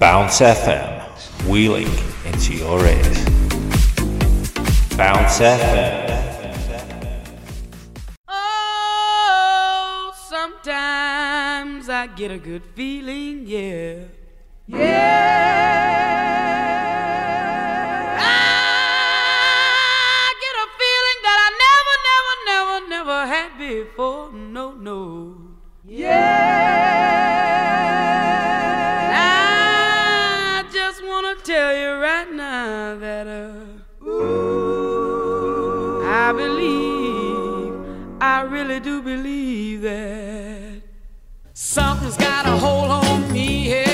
Bounce FM, wheeling into your ears. Bounce FM. Oh, sometimes I get a good feeling, yeah. Yeah. Got a hold on me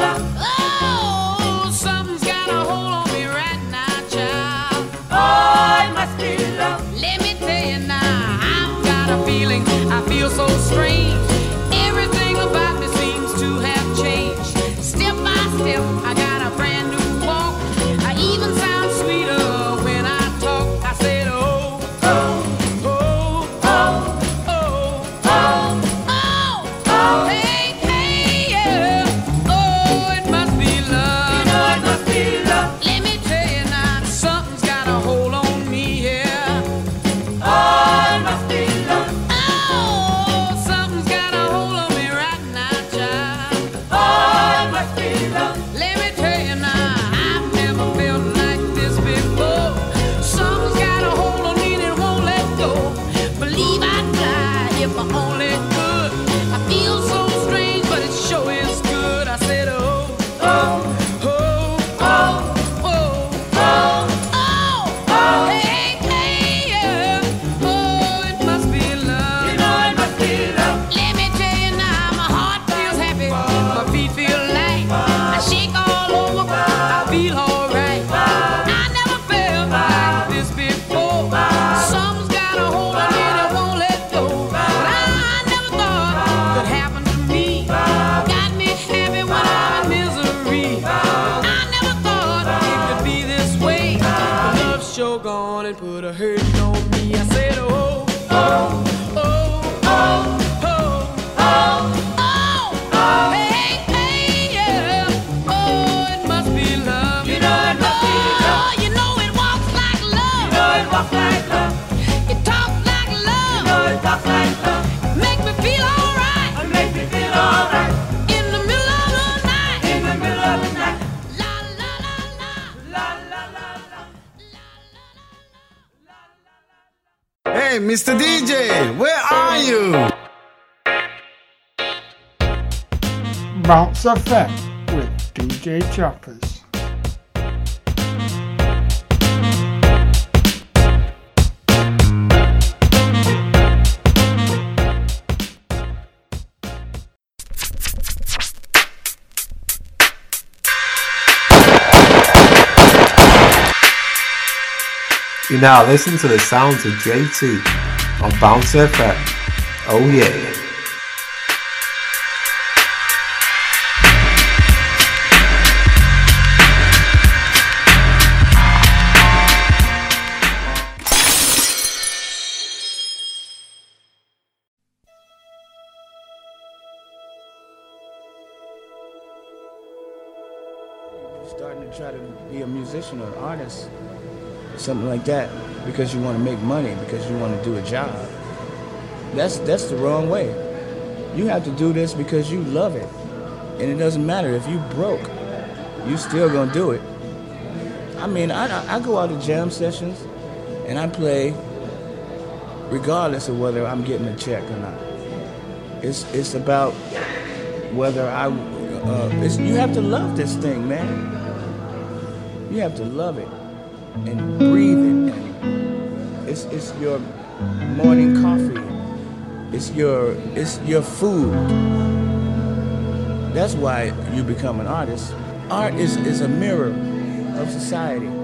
love. Oh, something's got a hold on me right now, child. Oh, it must be love. Let me tell you now, I've got a feeling. I feel so strange. Mr. DJ, where are you? Bounce Effect with DJ Choppers. You now listen to the sounds of JT on Bounce FM. Oh yeah. Something like that, because you want to make money, because you want to do a job. That's that's the wrong way. You have to do this because you love it, and it doesn't matter if you broke, you still gonna do it. I mean, I I- go out to jam sessions, and I play, regardless of whether I'm getting a check or not. It's it's about whether I. Uh, you have to love this thing, man. You have to love it and breathing. And it's, it's your morning coffee. It's your it's your food. That's why you become an artist. Art is, is a mirror of society.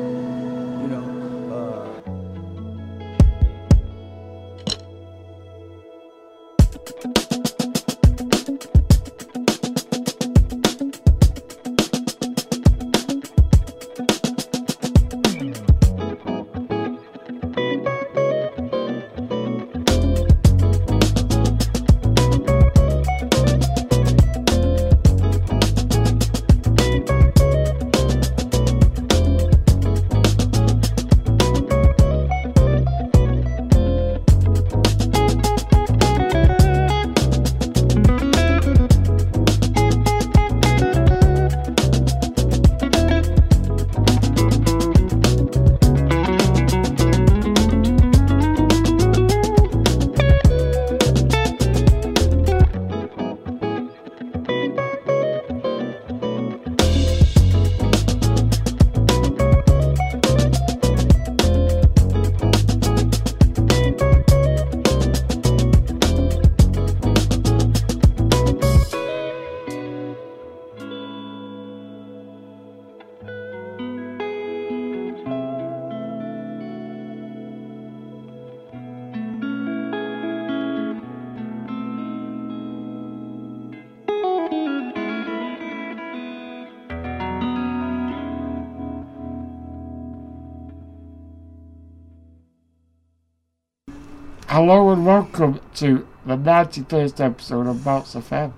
Hello and welcome to the 91st episode of Bounce FM.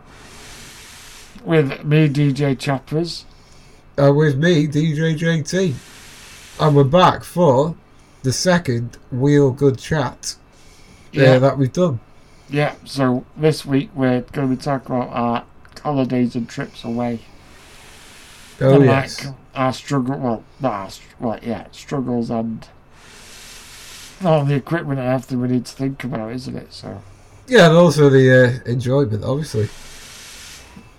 With me, DJ Choppers. Uh, with me, DJ JT. And we're back for the second Wheel Good Chat uh, Yeah. that we've done. Yeah, so this week we're going to be talking about our holidays and trips away. Oh, and yes. like our struggle, well, not our, well, yeah, struggles and all the equipment I have to really to think about, isn't it? So, Yeah, and also the uh, enjoyment, obviously.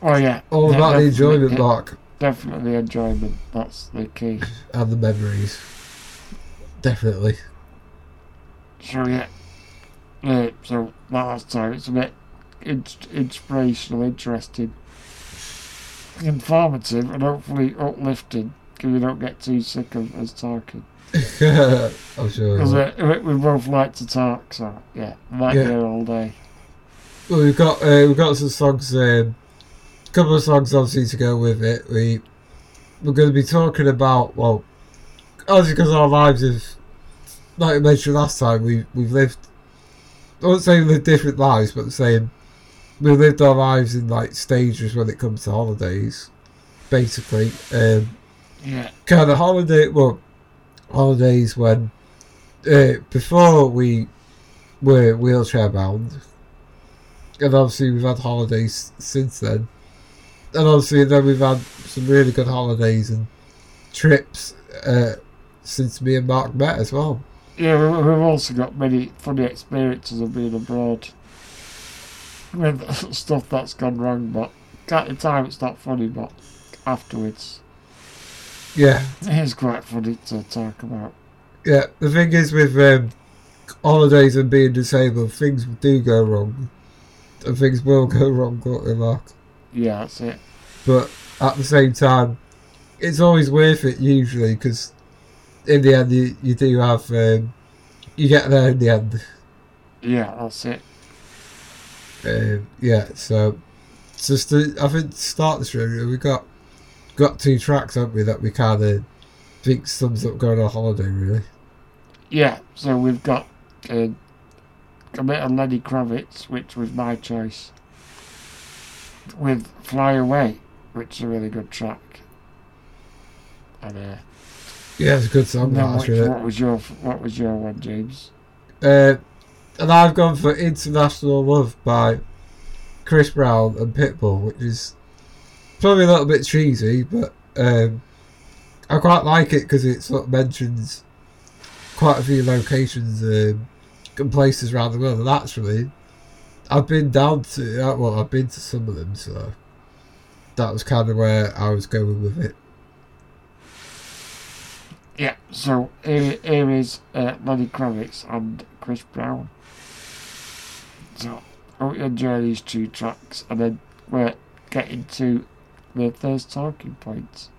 oh yeah, All yeah, about the enjoyment, yeah, Mark, Definitely enjoyment. That's the key. and the memories. Definitely. So yeah, yeah. So last time it's a bit in- inspirational, interesting, informative, and hopefully uplifting. Because we don't get too sick of us talking. I'm sure. Because we, we both like to talk, so yeah, not Yeah. here all day. Well, we've got uh, we've got some songs, um, a couple of songs obviously to go with it. We we're going to be talking about well, obviously because our lives have, like I mentioned last time, we we've lived. I won't say we lived different lives, but saying we lived our lives in like stages when it comes to holidays, basically. Um, Yeah, kind of holiday well holidays when uh, before we were wheelchair bound and obviously we've had holidays since then and obviously then we've had some really good holidays and trips uh, since me and Mark met as well yeah. We, we've also got many funny experiences of being abroad with stuff that's gone wrong, but at the time it's not funny, but afterwards yeah it is quite funny to talk about. yeah the thing is with um, holidays and being disabled things do go wrong and things will go wrong won't they Mark Yeah, that's it. but at the same time, it's always worth it usually because in the end you, you do have um, you get there in the end. Yeah, that's it. Um, yeah, so just to, I think to start the show we got got two tracks, haven't we, that we kind of think sums up going on holiday really. Yeah, so we've got uh, a bit of Lenny Kravitz, which was my choice, with Fly Away, which is a really good track. And uh, Yeah, it's a good song. then which, actually. what was your what was your one, James? Uh, and I've gone for International Love by Chris Brown and Pitbull, which is probably a little bit cheesy, but um, I quite like it because it sort of mentions quite a few locations um, and places around the world. And actually, I've been down to, uh, well, I've been to some of them, so that was kind of where I was going with it. Yeah, so here, here is uh, Lenny Kravitz and Chris Brown. So, I hope you enjoy these two tracks, and then we're getting to the first talking points.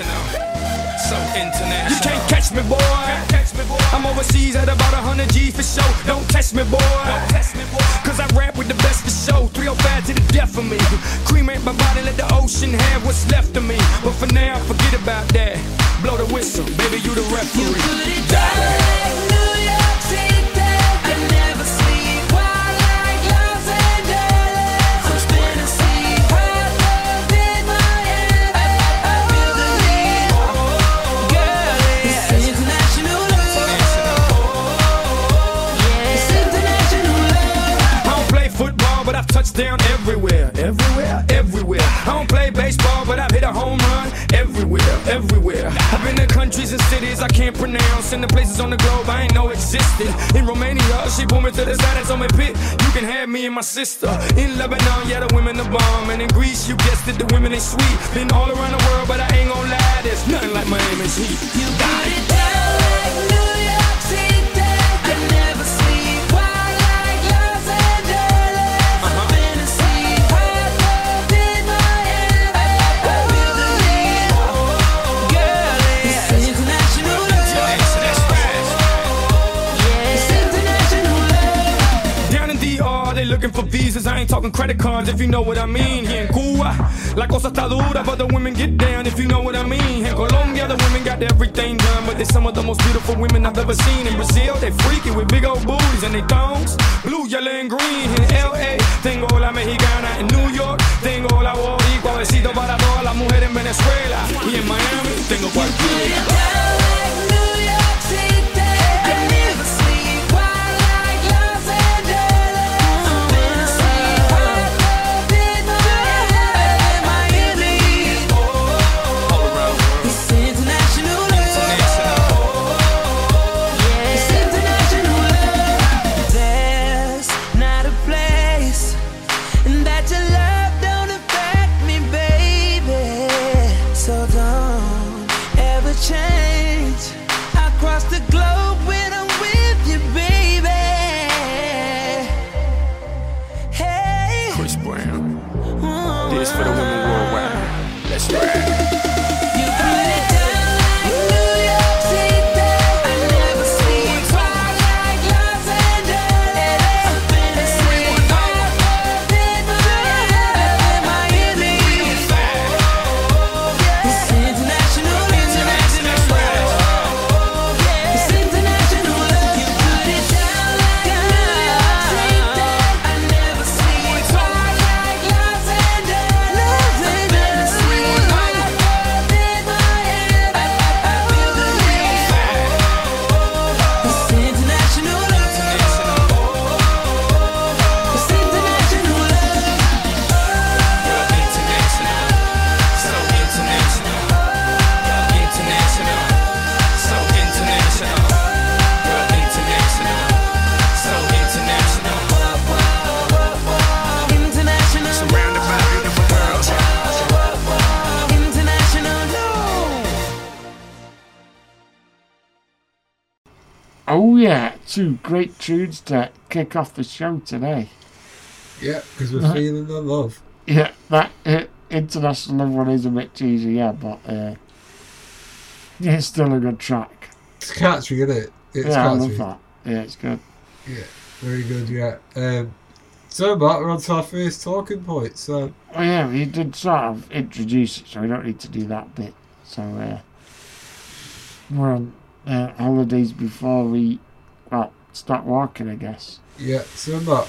International. So international. You can't catch me, boy. I'm overseas at about 100 G for show. Don't test me, boy. Don't test me, boy. Cause I rap with the best for show. 305 to the death of me. Cremate my body, let the ocean have what's left of me. But for now, forget about that. Blow the whistle, baby, you the referee. I touched down everywhere. Everywhere, everywhere. I don't play baseball, but I've hit a home run everywhere, everywhere. I've been to countries and cities I can't pronounce, and the places on the globe I ain't know existed. In Romania, she pulled me to the side and told me, Pit, you can have me and my sister. In Lebanon, yeah, the women the bomb. And in Greece, you guessed it, the women they sweet. Been all around the world, but I ain't gon' lie, there's nothing like Miami's heat. You got it. Visas. I ain't talking credit cards, if you know what I mean. Here in Cuba, la cosa está dura, but the women get down, if you know what I mean. In Colombia, the women got everything done, but they're some of the most beautiful women I've ever seen. In Brazil, they freaky with big old booties and they thongs, blue, yellow, and green. In LA, tengo la mexicana. In New York, tengo la boricua. Besito para todas las mujeres en Venezuela. Y en Miami, tengo cualquiera. Two great tunes to kick off the show today. Yeah, because we're feeling the love. Yeah, that uh, international one is a bit cheesy, yeah, but uh, yeah, it's still a good track. It's catchy, isn't it? It's yeah, I catchy. love that. Yeah, it's good. Yeah, very good, yeah. Um, so, Matt, we're on to our first talking point. So, Oh yeah, we did sort of introduce it, so we don't need to do that bit. So uh, we're on uh, holidays before we well start walking, I guess. yeah, so, Matt,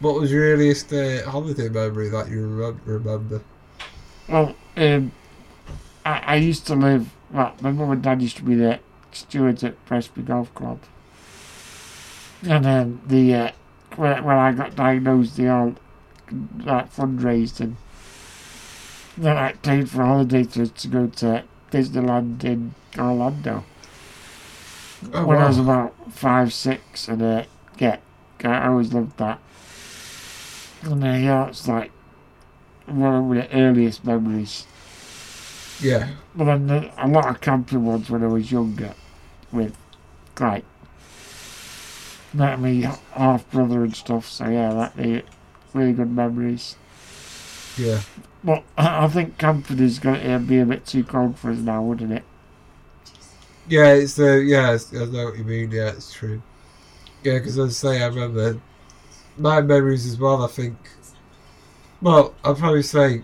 what was your earliest uh, holiday memory that you remember? Well, um, I, I used to live. Well, my mum and dad used to be the stewards at Presby Golf Club, and then the uh, when when I got diagnosed, they all like fundraised and then I paid for a holiday to to go to Disneyland in Orlando Oh, when I was about five, six, and uh, yeah, I always loved that. And uh, yeah, it's like one of my earliest memories. Yeah, But then the, a lot of camping ones when I was younger, with like met me half brother and stuff. So yeah, that the really good memories. Yeah. But I I think camping is going to be a bit too cold for us now, wouldn't it? Yeah, it's the yeah. It's, I know what you mean. Yeah, it's true. Yeah, because I say, I remember my memories as well. I think. Well, I'd probably say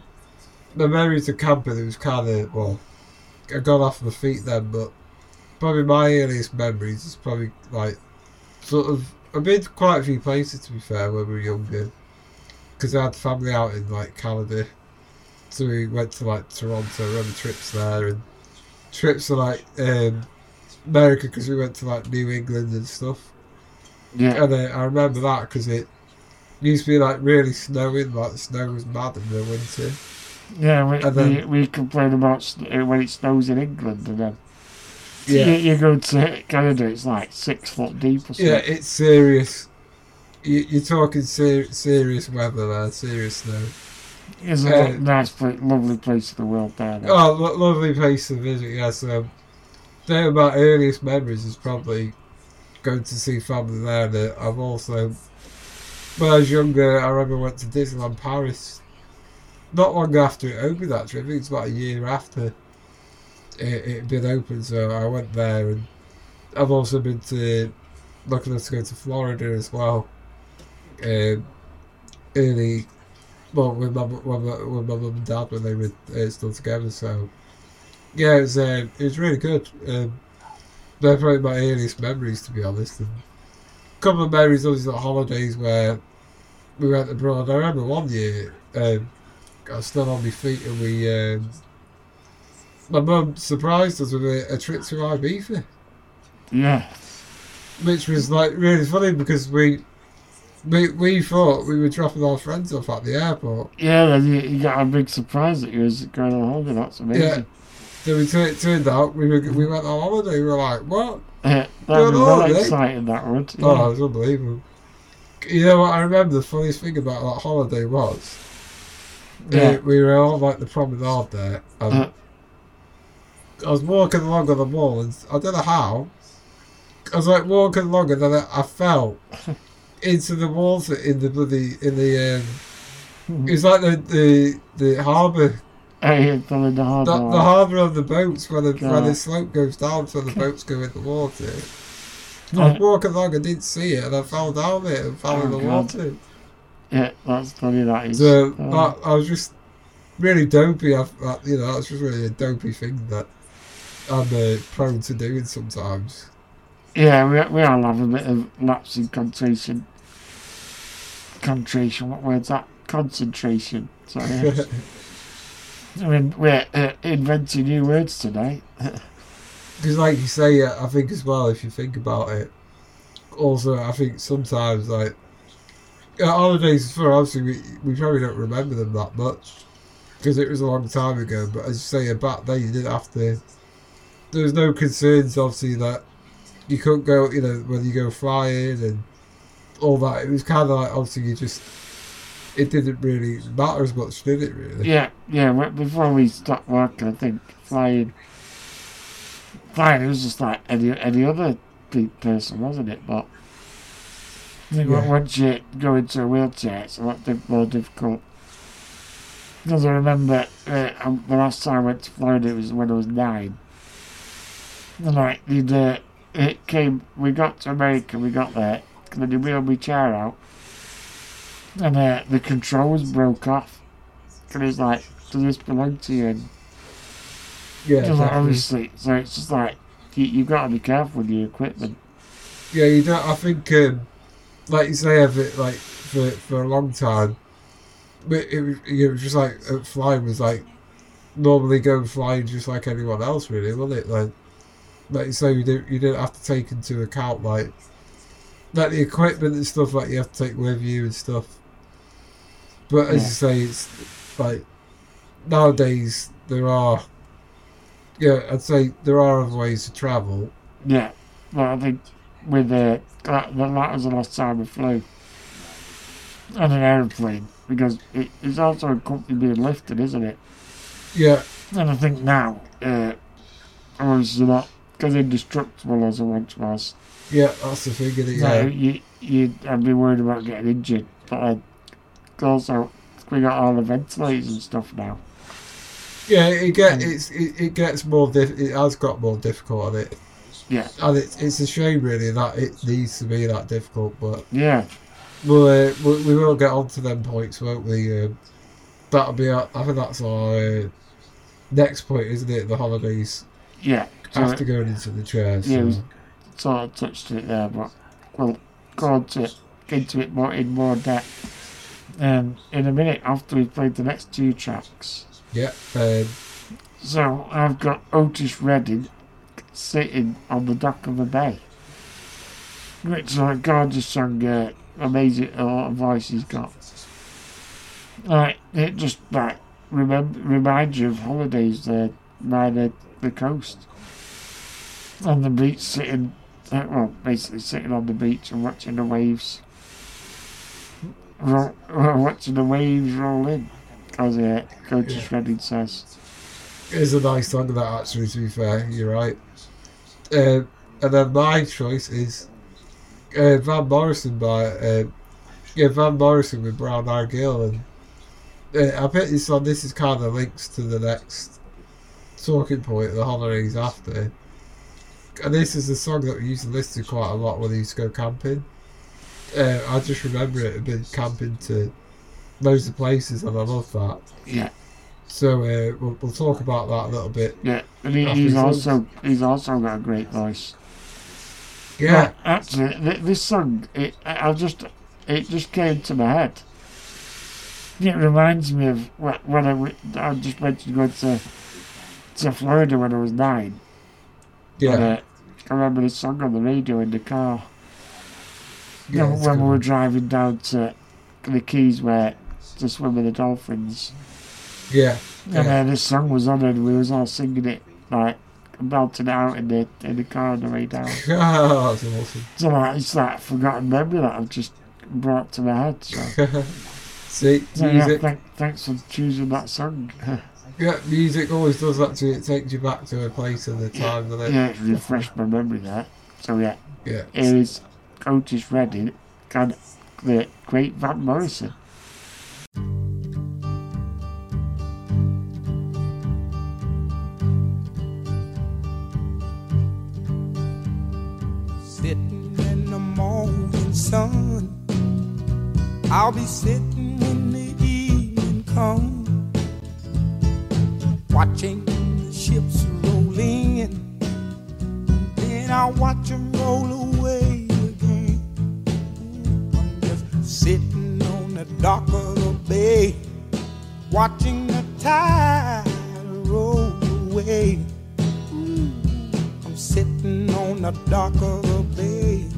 the memories of camping. It was kind of well, I got off my feet then, but probably my earliest memories is probably like sort of. I've been to quite a few places to be fair when we were younger, because I had family out in like Canada, so we went to like Toronto. Remember trips there and trips to like um, America because we went to like New England and stuff. Yeah. And uh, I remember that because it used to be like really snowing, like the snow was mad in the winter. Yeah, we, And then- we, we complain about when it snows in England and then Yeah, you, you go to Canada, it's like six foot deep or something. yeah, it's serious. You, you're talking ser- serious weather there, serious snow. It's a uh, nice, pla lovely place in the world there. Oh, lo- lovely place to visit. Yes, um, they're my earliest memories is probably going to see family there. Uh, I've also, when I was younger, I remember went to Disneyland Paris. Not long after it opened, actually. I think it's about a year after it it had been open. So I went there, and I've also been to looking to go to Florida as well. Um, early well, with my with my, with my mum and dad when they were uh, still together. So yeah, it was um, it was really good. Um, they're probably my earliest memories, to be honest. And a couple of memories, obviously, like holidays where we went abroad. I remember one year, um, I was still on my feet, and we. Um, my mum surprised us with a, a trip to Ibiza, Yeah. which was like really funny because we. We, we thought we were dropping our friends off at the airport, Yeah, then you, you got a big surprise that you was going on holiday. That's amazing. Yeah. So we it turned out we were we went on holiday. We were like, what? Yeah, that'd Going be on well holiday? exciting, that would. Yeah. Oh, it was unbelievable. You know what? I remember the funniest thing about that holiday was Yeah. we were on like the promenade there. And Uh. I was walking along on the wall, and I don't know how. I was like walking along, and then I, I fell into the water in the bloody in the. Um, it's like the the the harbour all in the hard The, the harbour of the boats where the where the slope goes down so the boats go in the water. I was walking along and didn't see it and I fell down it and fell in Oh, the God. water. Yeah, that's funny, that is. So Oh. that, I was just really dopey. I, that, you know, that's just really a dopey thing that I'm uh, prone to doing sometimes. Yeah, we, we all have a bit of lapse in concentration. Concentration, what word's that? Concentration. Sorry. I mean, we're uh, inventing new words today. Because, like you say, uh, I think as well, if you think about it, also, I think sometimes, like, holidays for obviously, we, we probably don't remember them that much because it was a long time ago. But as you say, back then, you didn't have to, there was no concerns, obviously, that you couldn't go, you know, whether you go flying and all that. It was kind of like, obviously, you just, it didn't really matter as much, did it, really? Yeah, yeah, before we stopped working, I think flying. Flying, it was just like any, any other pe- person, wasn't it? But I think Yeah. once you go into a wheelchair, it's a lot more difficult. Because I remember uh, um, the last time I went to Florida, it was when I was nine. And like, you'd, uh, it came, we got to America, we got there, and then you wheeled my chair out, and uh, the controls broke off. And it's like, does this belong to you? And Yeah, just like, obviously, so it's just like, you, you got to be careful with your equipment. Yeah, you don't. I think, um, like you say, it like for for a long time, but it was, it was just like uh, flying was like normally going flying just like anyone else, really, wasn't it? Like, like you say, you didn't you didn't have to take into account like like the equipment and stuff like you have to take with you and stuff. But as you say, it's like nowadays there are. Yeah, I'd say there are other ways to travel. Yeah, but I think with uh, that, that was the last time we flew on an aeroplane because it, it's also a company being lifted, isn't it? Yeah, And I think now, uh, obviously not as indestructible as I once was. Yeah, that's the thing. Isn't it? So Yeah. you, you, I'd be worried about getting injured. But then, also, we got all the ventilators and stuff now. Yeah, it get it's it, it gets more diff- it has got more difficult on it, Yeah, and it's it's a shame really that it needs to be that difficult. But yeah, we'll uh, we, we will get on to them points, won't we? Um, that'll be our, I think that's our uh, next point, isn't it? The holidays yeah. So after going into the chairs. yeah, so- of touched it there, but we'll go on to into it more in more depth. Um, in a minute after we've played the next two tracks. yeah. Um, So I've got Otis Redding sitting on the dock of a bay. Which is a gorgeous song, uh, amazing a lot of voice he's got. Like it just like remember reminds you of holidays there by the, the coast. On the beach sitting uh, well, basically sitting on the beach and watching the waves roll, watching the waves roll in. As uh, Otis Redding says. It's a nice song that actually. To be fair, you're right. Um, and then my choice is uh, Van Morrison by uh, yeah Van Morrison with Brown Girl, and uh, I bet this one. This is kind of links to the next talking point, the holidays after. And this is a song that we used to listen to quite a lot when we used to go camping. Uh, I just remember it. I've been camping to loads of places, and I love that. Yeah. So uh, we'll, we'll talk about that a little bit. Yeah, and he, he's also he's also got a great voice. Yeah, actually, th- this song it I just it just came to my head. It reminds me of wh- when I, w- I just mentioned going to to Florida when I was nine. yeah, And, uh, I remember this song on the radio in the car. You yeah. know, when we were driving down to the Keys where to swim with the dolphins. yeah, And uh, yeah. then this song was on and we was all singing it like belting it out in the in the car on the way down. oh, that's awesome. So like, it's like forgotten memory that I've just brought to my head. So, See, so yeah, thank, thanks for choosing that song. Yeah, music always does that to you. It takes you back to a place and the time, doesn't it? yeah, it refreshed my memory there. So yeah, Yeah. here is Otis Redding and the great Van Morrison. Sitting in the morning sun. I'll be sitting when the evening comes. Watching the ships roll in. Then I'll watch them roll away again. I'm just sitting on the dock of the bay. Watching the tide roll away. I'm sitting on the dock of the bay,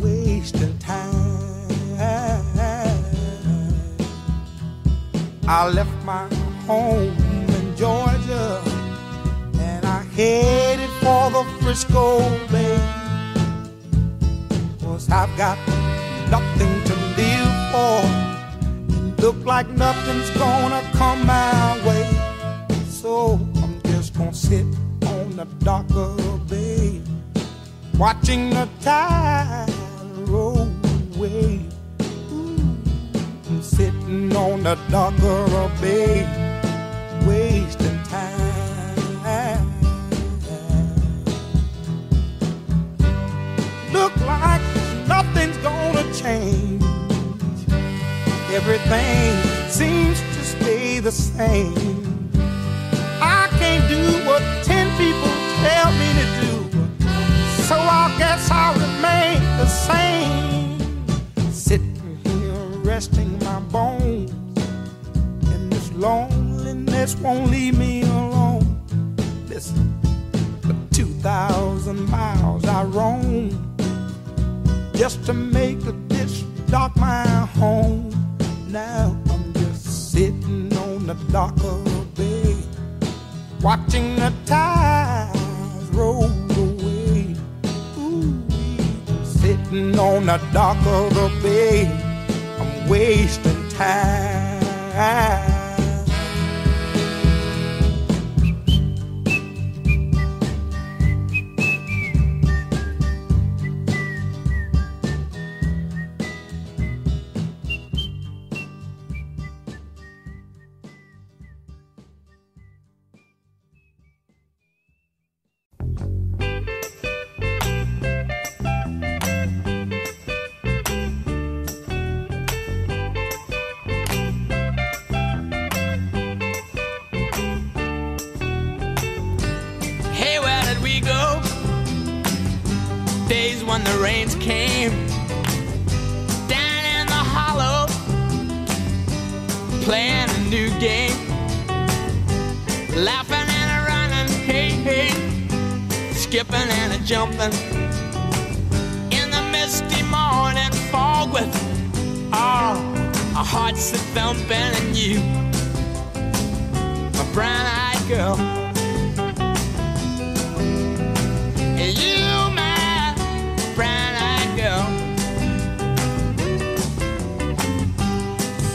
wasting time. I left my home Georgia and I headed for the Frisco Bay. Cause I've got nothing to live for. Look like nothing's gonna come my way. So I'm just gonna sit on the dock of the bay, watching the tide roll away. Ooh, I'm sitting on the dock of the bay, wasting change. Everything seems to stay the same. I can't do what ten people tell me to do. So I guess I'll remain the same. Sitting here resting my bones. And this loneliness won't leave me alone. Listen, for 2,000 miles I roam just to make this dock my home. Now I'm just sitting on the dock of the bay, watching the tides roll away. Ooh, sitting on the dock of the bay, I'm wasting time. Days when the rains came. Down in the hollow, playing a new game, laughing and a running, hey hey, skipping and a jumping. In the misty morning fog with all our hearts a thumping and you, my brown-eyed girl.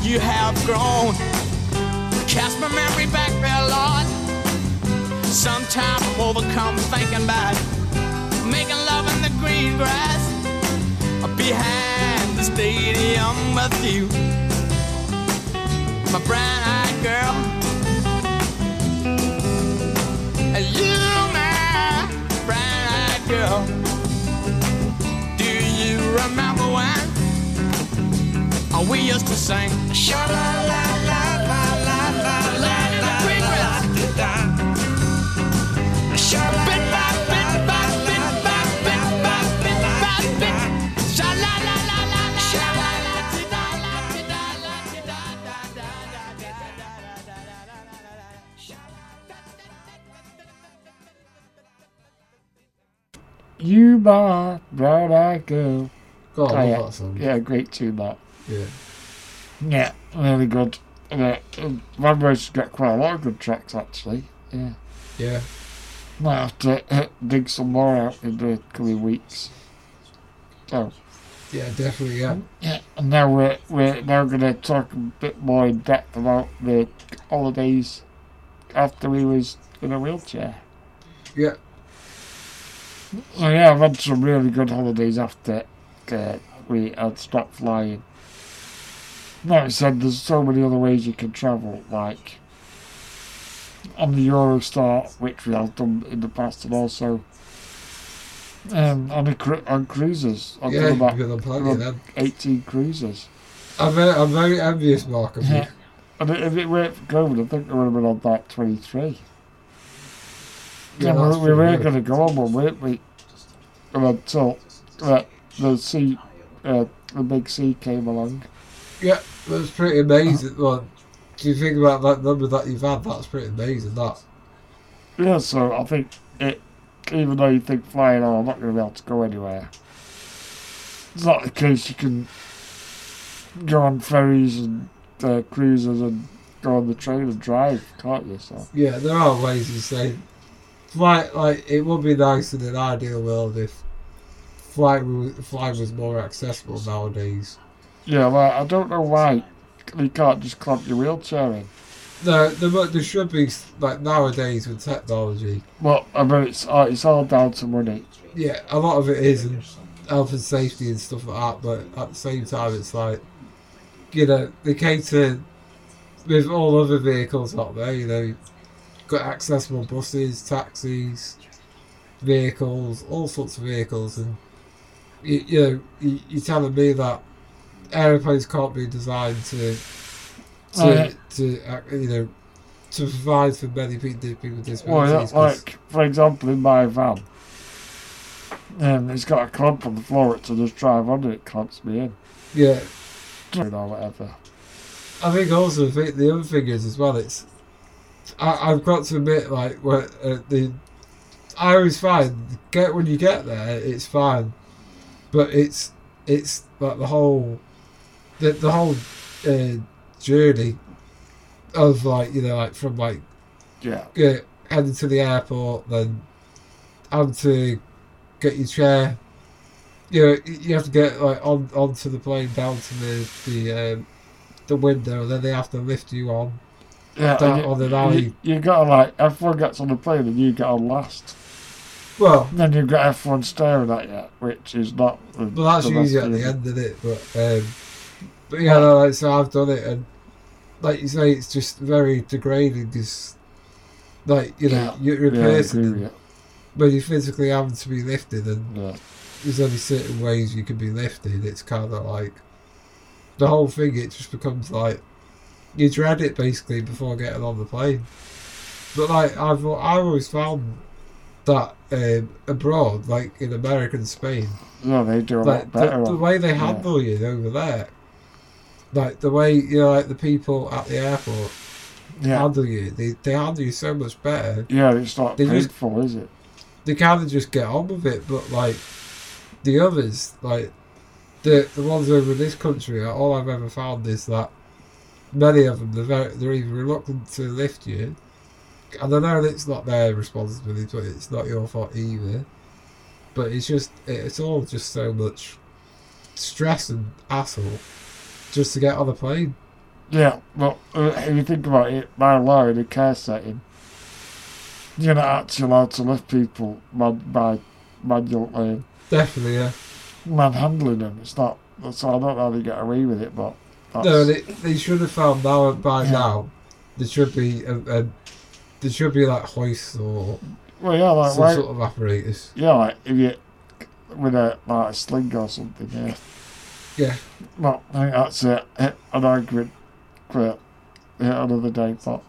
You have grown. Cast my memory back there, Lord. Sometimes I'm overcome thinking about making love in the green grass behind the stadium with you, my brown-eyed girl. And you, my brown-eyed girl. Do you remember when oh, we used to sing? Sha la la la la la la la la la la Sha la bit by bit by bit by bit by bit by bit. Sha la la la la la sha la la ti da la ti da la da da. Sha You my brown eyed girl. God, I love yeah. that song. yeah, great tune that. Yeah. Yeah, really good. Van Morrison's got quite a lot of good tracks actually. Yeah. Yeah. Might have to uh, dig some more out in the coming weeks. So Yeah, definitely, yeah. yeah, and now we're we're now gonna talk a bit more in depth about the holidays after we was in a wheelchair. Yeah. So yeah, I've had some really good holidays after uh, we had stopped flying. Like I said, there's so many other ways you can travel, like on the Eurostar, which we have done in the past, and also um, on a cru- on cruises. I've Yeah, about got the plenty of them. 18 cruises. I'm very, I'm very envious, Mark, of you. Yeah. And if it weren't for COVID, I think I would have been on like 23. Yeah, that's we, we were going to go on one, weren't we? And until uh, the sea, uh, the big sea came along. Yeah, that's pretty amazing. Well, do you think about that number that you've had? That's pretty amazing, that. Yeah, so I think it, even though you think flying, oh, I'm not going to be able to go anywhere. It's not the case you can go on ferries and uh, cruises and go on the train and drive, can't you? So Yeah, there are ways you say. Flight, like, it would be nice in an ideal world if flight flying was more accessible nowadays. Yeah, well, I don't know why you can't just clamp your wheelchair in. No, there, there should be, like, nowadays with technology, Well, I mean, it's uh, it's all down to money. yeah, a lot of it is and health and safety and stuff like that, but at the same time, it's like, you know, they cater with all other vehicles out there, you know, got accessible buses, taxis, vehicles, all sorts of vehicles, and you, you know, you, you're telling me that aeroplanes can't be designed to, to, Oh, yeah. to uh, you know, to provide for many people, with Well, disabilities. 'cause- like for example, in my van, And it's got a clamp on the floor It to just drive on it, clamps me in. Yeah. Know, whatever. I think also the, other thing is as well. It's I, I've got to admit, like, where, uh, the I always find get when you get there, it's fine, but it's it's like the whole the the whole uh, journey of like you know like from like Yeah. uh, heading to the airport, then having to get your chair. You know, you have to get like on onto the plane down to the the um, the window, and then they have to lift you on. Yeah, Down and on the you, alley. you, you gotta like, everyone gets on the plane and you get on last. Well, And then you've got everyone staring at you, which is not. The, well, that's usually at the end of it, but um, but yeah, no, like, so I've done it, and like you say, it's just very degrading. Because like you know, Yeah. you're a Yeah, I agree person you. when you're physically having to be lifted, and Yeah. there's only certain ways you can be lifted. It's kind of like the whole thing. It just becomes like you dread it basically before getting on the plane. But like I've I've always found that um, abroad, like in America and Spain, Yeah, they do a like lot better. the, the way they yeah. handle you over there, like the way you know, like the people at the airport Yeah. handle you, they they handle you so much better. Yeah, it's not They just- is it? they kind of just get on with it. But like the others, like the the ones over in this country, uh, all I've ever found is that many of them they're very, they're either reluctant to lift you, and I know that it's not their responsibility, but it's not your fault either. But it's just it's all just so much stress and hassle just to get on the plane. Yeah, but uh, if you think about it, by law in a care setting, you're not actually allowed to lift people man, by manual um, Definitely, yeah. manhandling them. It's not. So I don't know how they get away with it, but that's, No, they, they should have found now by Yeah. now. There should be a, a there should be like hoists or well, yeah, like some why, sort of apparatus. yeah, like if you with a like a sling or something. Yeah. Yeah. Well, I think that's it. An argument for yeah, another day, but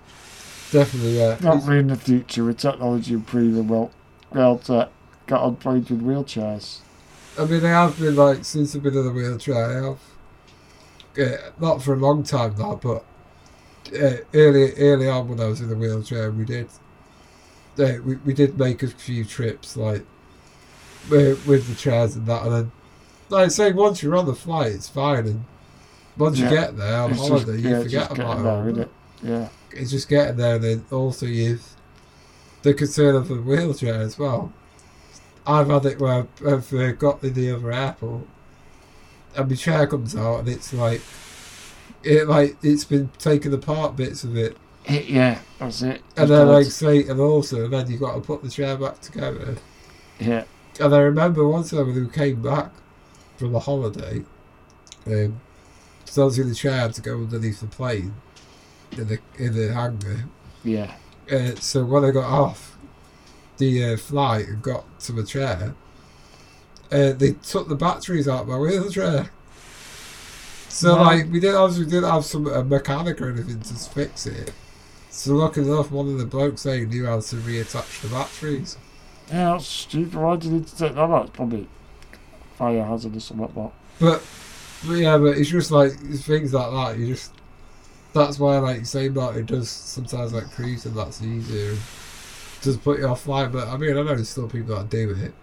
Definitely, yeah. Hopefully in the future with technology improving, we'll be able to get on planes with wheelchairs. I mean, I have been like since I've been in the wheelchair. I have, uh, not for a long time now, but uh, early early on when I was in the wheelchair, we did. Uh, we we did make a few trips like with, with the chairs and that, and then like I say, once you're on the flight, it's fine, and once you get there on It's just- holiday, you yeah, forget about getting it. Yeah. it's just getting there, and then also you've the concern of the wheelchair as well. I've had it where I've uh, got to the other airport, and my chair comes out, and it's like it like it's been taken apart bits of it, It- yeah, that's it. and Just then like say, and also then you've got to put the chair back together. yeah, And I remember one time when we came back from a holiday, um, so obviously the chair had to go underneath the plane in the in the hangar. yeah, Uh, so when I got off the uh, flight and got to the chair, uh, they took the batteries out of my wheelchair. So like we didn't obviously didn't have some a mechanic or anything to fix it. So lucky enough, one of the blokes there knew how to reattach the batteries. yeah. That's stupid. Why you need take that out? Probably fire hazard or something like that. But, but yeah, but it's just like things like that. You just that's why like you say about it does sometimes like cruising that's easier. And does put you off flight, but I mean I know there's still people that do it.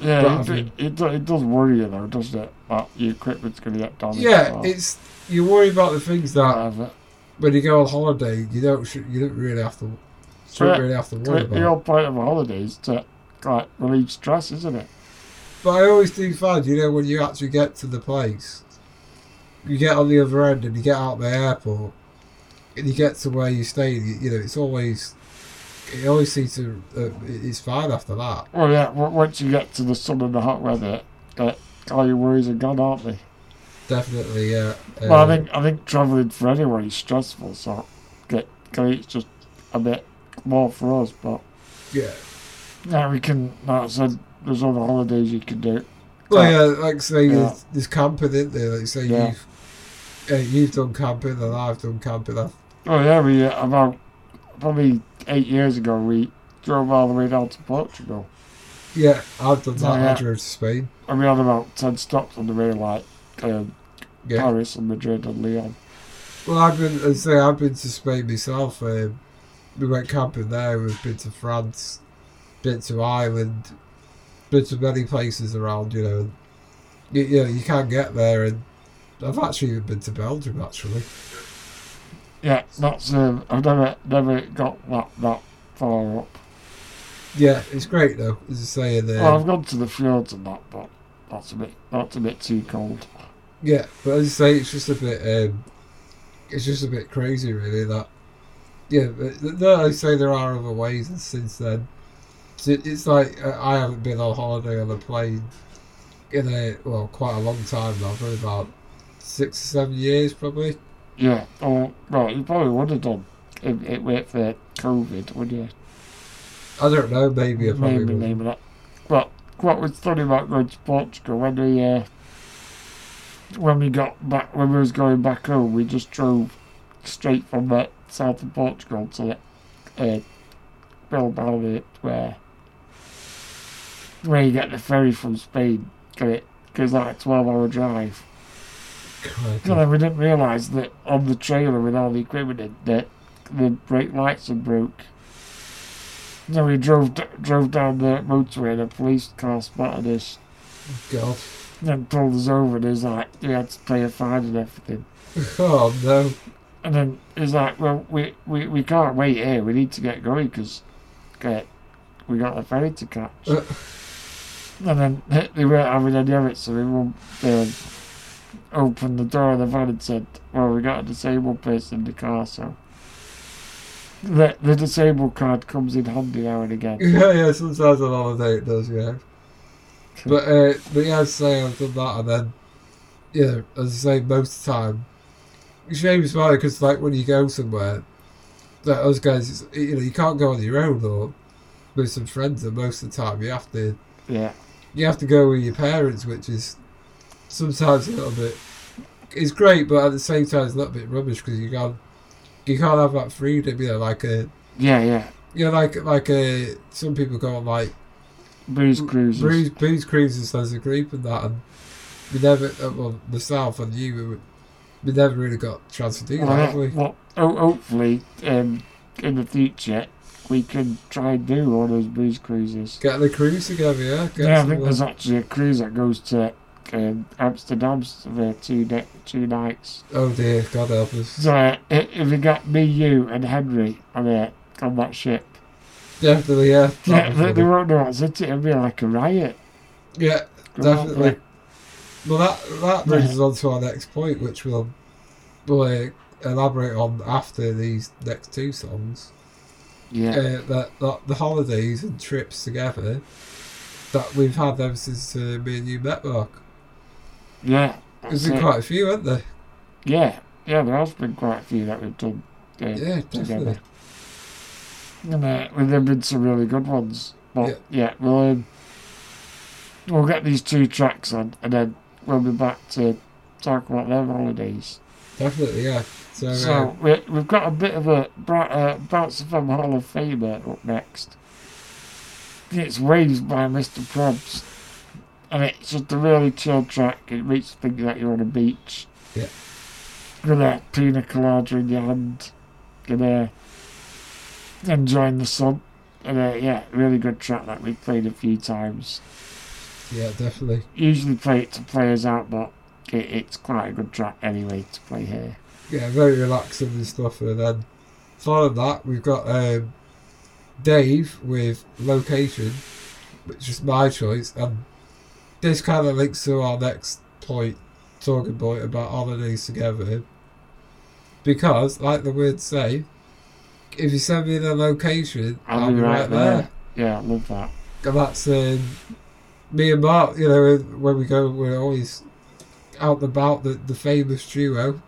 Yeah, it, it, do- it does worry you though, doesn't it? That your equipment's going to get damaged. Yeah, it's you worry about the things that whatever. when you go on holiday you don't sh- you don't really have to don't Yeah, really have to worry The, the whole point of a holiday is to like relieve stress, isn't it? But I always do find you know when you actually get to the place, you get on the other end and you get out the airport, and you get to where you stay. You, you know it's always it always seems to uh, it's fine after that. Well, yeah. Once you get to the sun and the hot weather, uh, all your worries are gone, aren't they? Definitely, yeah. well, I Um, think I think travelling for anyone is stressful, so get, get it's just a bit more for us. But yeah. yeah, we can. Like I said, there's other holidays you can do. Well, yeah, like say Yeah. there's, there's camping in there. Like say Yeah. you've uh, you've done camping and I've done camping. I've, Oh yeah, we uh, about probably eight years ago we drove all the way down to Portugal. Yeah, I've done that. Oh, yeah. I drove to Spain. And we had about 10 stops on the way, like um, Yeah. Paris and Madrid and Lyon. Well, I've been, as I say, I've been to Spain myself. Um, we went camping there. We've been to France, been to Ireland, been to many places around. You know, you, you know, you can't get there, and I've actually been to Belgium. Actually, Yeah, that's, um, I've never, never got that, that far up. yeah, it's great though. As I say, um, Well, I've gone to the fjords and that, but that's a bit, that's a bit too cold. Yeah, but as I say, it's just a bit. Um, it's just a bit crazy, really. That yeah, but though I say there are other ways, and since then, it's, like uh, I haven't been on holiday on a plane in a well quite a long time now, probably about six or seven years, probably. Yeah, or, well, you probably would have done if it went for COVID, would you? I don't know, maybe I probably Maybe, would. maybe that. But what was funny about going to Portugal when we uh, when we got back when we was going back home, we just drove straight from the south of Portugal to uh, Bilbao, where where you get the ferry from Spain. Get it? Because like a twelve hour drive. And then we didn't realise that on the trailer with all the equipment in that the brake lights had broke. So we drove d- drove down the motorway and a police car spotted us God. and pulled us over and he was like, we had to pay a fine and everything. Oh no. And then he's like, well, we, we, we can't wait here, we need to get going because we got a ferry to catch. Uh. And then they- they weren't having any of it, so we won't um, open the door of the van and said, well, we got a disabled person in the car, so. The, the disabled card comes in handy now and again. Yeah, yeah. Sometimes on holiday it does, yeah. But uh, but yeah, I say, I've done that, and then yeah, as I say, most of the time, it's shame as well because like when you go somewhere, like those guys, it's, you know, you can't go on your own or with some friends, and most of the time you have to Yeah. You have to go with your parents, which is sometimes a little bit. It's great, but at the same time, it's a little bit rubbish because you can't you can't have that freedom, you know, like a Yeah, yeah. you know, like like a some people go on like Booze cruises. booze, booze cruises as a group and that, and we never, uh, the south and you, we, we never really got a chance to do that, Well, have we? well, ho- hopefully, um, in the future, we can try and do all those booze cruises. Get the cruise together, yeah. Get yeah, I think uh, there's actually a cruise that goes to um, Amsterdam for two ne- two nights. Oh dear, God help us. So uh, if we got me, you, and Henry on uh, on that ship, Definitely, yeah. yeah, they, they won't know what's it. It'll be like a riot. Yeah, definitely. Well, that that brings us on to our next point, which we'll, we'll uh, elaborate on after these next two songs. Yeah, Uh, that, that the holidays and trips together that we've had ever since uh, me and you met, Mark. yeah. There's been it. quite a few, haven't there? Yeah, yeah. There has been quite a few that we've done. Uh, Yeah, definitely. together. And uh, well, there've been some really good ones. But Yeah. yeah, we'll um, we'll get these two tracks on, and then we'll be back to talk about their holidays. Definitely, yeah. So, uh, So we, we've got a bit of a uh, Bounce FM Hall of Famer up next. It's Waves by Mr. Probz. And it's just a really chill track. It makes you think that you're on a beach. Yeah. With a pina colada in your hand. And uh, enjoying the sun. And uh, yeah, really good track that we've played a few times. yeah, definitely. Usually play it to players out, but it, it's quite a good track anyway to play here. Yeah, very relaxing and stuff. And then following that, we've got um, Dave with Location, which is my choice. And this kind of links to our next point, talking point about holidays together. Because, like the words say, if you send me the location, I'll, be right there. Yeah, I love that. And that's um, me and Mark, you know, when we go, we're always out and about, the, the famous duo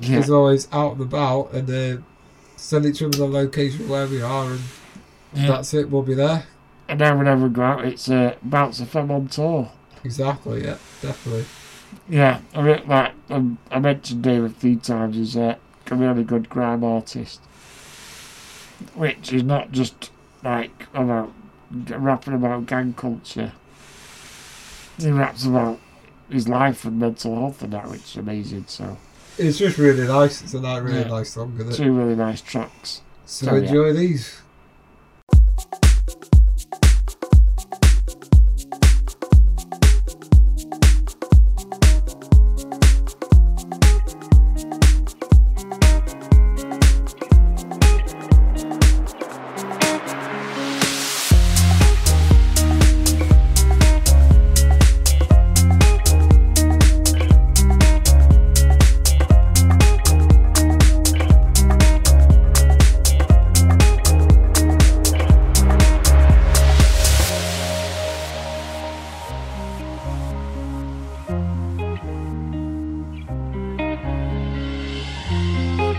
Yeah. is always out and about and uh, send each other the location where we are and Yeah. that's it, we'll be there. And then whenever we go out, it's uh, Bounce FM on tour. Exactly, yeah, definitely. Yeah, I mean, like um, I mentioned Dave a few times, he's uh, a really good grime artist, which is not just like about rapping about gang culture. He raps about his life and mental health and that, which is amazing. So, It's just really nice. It's a nice, really Yeah. nice song, isn't it? two really nice tracks. So So, yeah. enjoy these.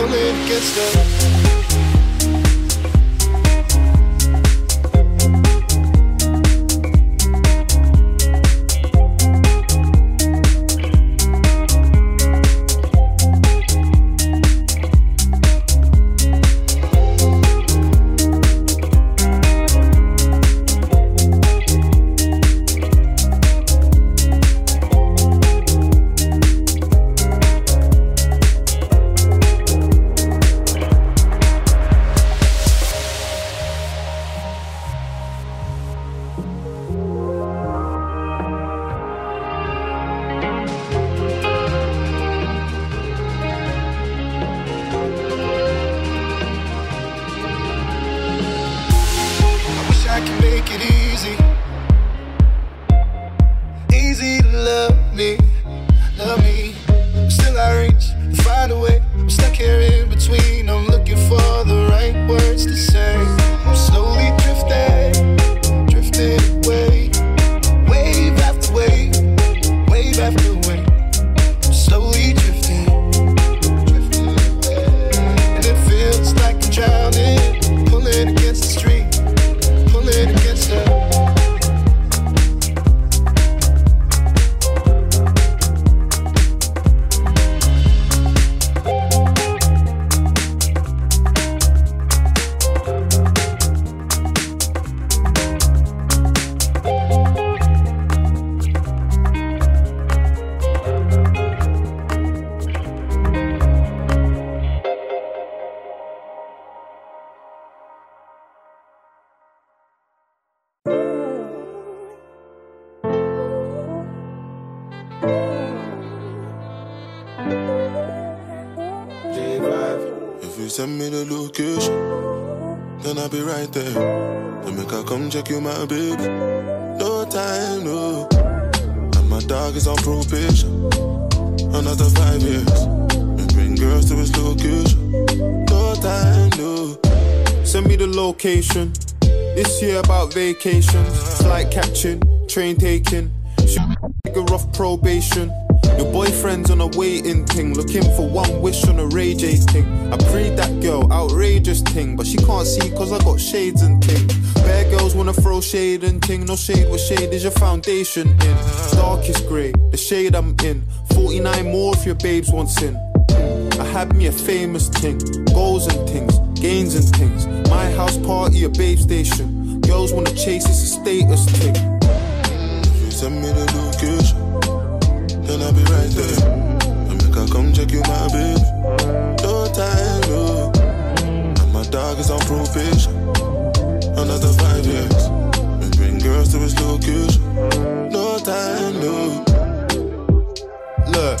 pulling against the. I you, my baby. No time, no. And my dog is on probation. Another five years. And bring girls to his location. No time, no. Send me the location. This year about vacations, flight catching, train taking. Shoot nigga off probation. Your boyfriend's on a waiting thing, looking for one wish on a Ray J thing. I prayed that girl, outrageous thing, but she can't see cause I got shades and thing. Bare girls wanna throw shade and ting, no shade, what shade is your foundation in? Darkest grey, the shade I'm in. 49 more if your babes want sin. I had me a famous ting, goals and things. gains and things. My house party, a babe station. Girls wanna chase, it's a status thing. If you send me the location, then I'll be right there. And make I come check you, my baby. No time, no. And my dog is on probation. Another five years. And bring girls to his location. No time, no. Look,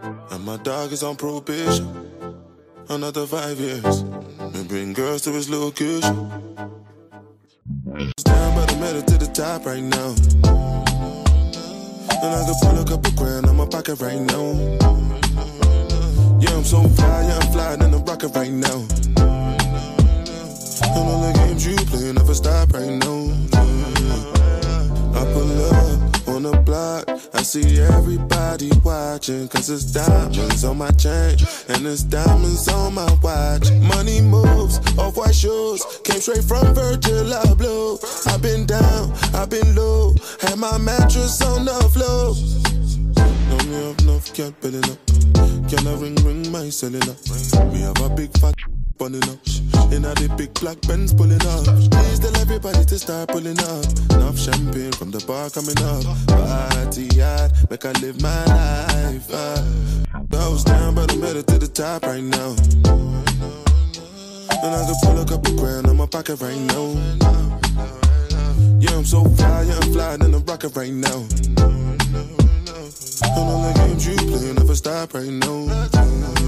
My dog is on probation. Another five years. And bring girls to his location. Stand by the metal to the top right now. And I can pull a couple grand on my pocket right now. Yeah, I'm so fly, yeah, I'm flying in the rocket right now. And all the games you play never stop right now. I pull up on the block. I see everybody watching. Cause it's diamonds on my chain. And it's diamonds on my watch. Money moves, off white shoes. Came straight from Virgil Abloh. I've been down, I've been low. Had my mattress on the floor. Know me have enough, can't build up. Can I ring, ring my cellular? Me have a big fat bunning up. In a the big black Benz pulling up. Please tell everybody to start pulling up. Enough champagne from the bar coming up. Party hard, make I live my life. Uh. I was down, but I'm headed to the top right now. And I can pull a couple grand on my pocket right now. Yeah, I'm so fly, yeah, I'm flying in the rocket right now. And all the games you play never stop right now.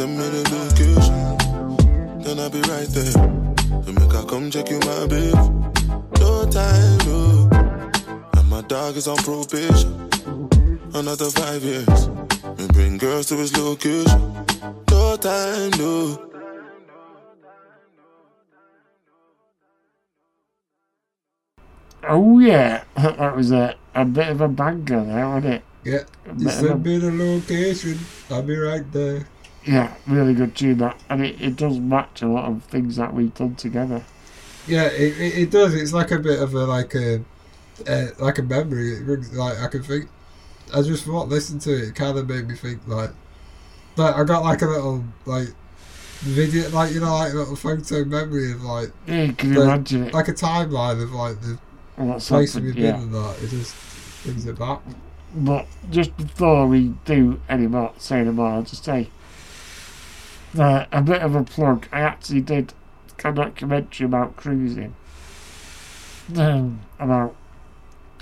If you send me the location, then I'll be right there. And make I come check you, my baby. No time, no. And my dog is on probation. Another five years. And bring girls to his location. No time, no. Oh yeah, that was a, a bit of a banger there, wasn't it? Yeah, A you bit of a- send me the location. I'll be right there. Yeah, really good tune that, and it, it does match a lot of things that we've done together. Yeah, it, it, it does. It's like a bit of a like a uh, like a memory. It brings like I can think. I just thought listen to it. It kind of made me think like like I got like a little like video like you know like a little photo memory of like Yeah, you can the- imagine it. like a timeline of like the What's happened, we've been yeah. and that. It just brings it back. But just before we do any more, say any more, I'll just say uh, a bit of a plug. I actually did a documentary about cruising um, about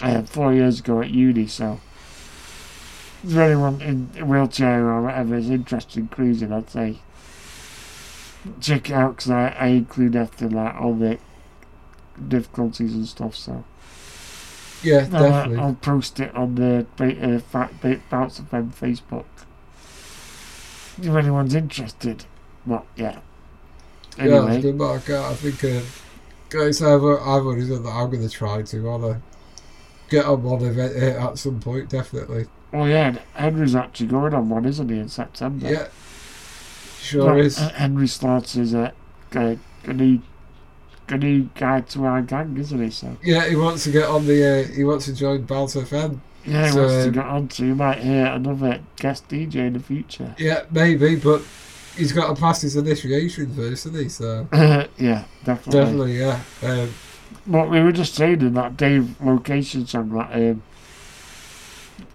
uh, four years ago at uni. So, if anyone in a wheelchair or whatever is interested in cruising, I'd say check it out because I, I include after that all the difficulties and stuff. So. Yeah, Uh, definitely. I'll post it on the uh, fa- ba- Bounce FM Facebook. If anyone's interested. But yeah. Yeah, Anyway, it's good out. I think, uh, guys, I've, I've already said that I'm going to try to. I'll uh, get on one event uh, at some point, definitely. Oh, yeah, Henry's actually going on one, isn't he, in September? Yeah, sure But, is. uh, Henry starts as a, a, a new, a new guy to our gang, isn't he? So Yeah, he wants to get on the. Uh, he wants to join Bounce FM. Yeah, he So, wants to get on to. You might hear another guest DJ in the future. Yeah, maybe, but he's got to pass his initiation first, hasn't he? So yeah, definitely. definitely, yeah. Um, What we were just saying in that Dave location song that um,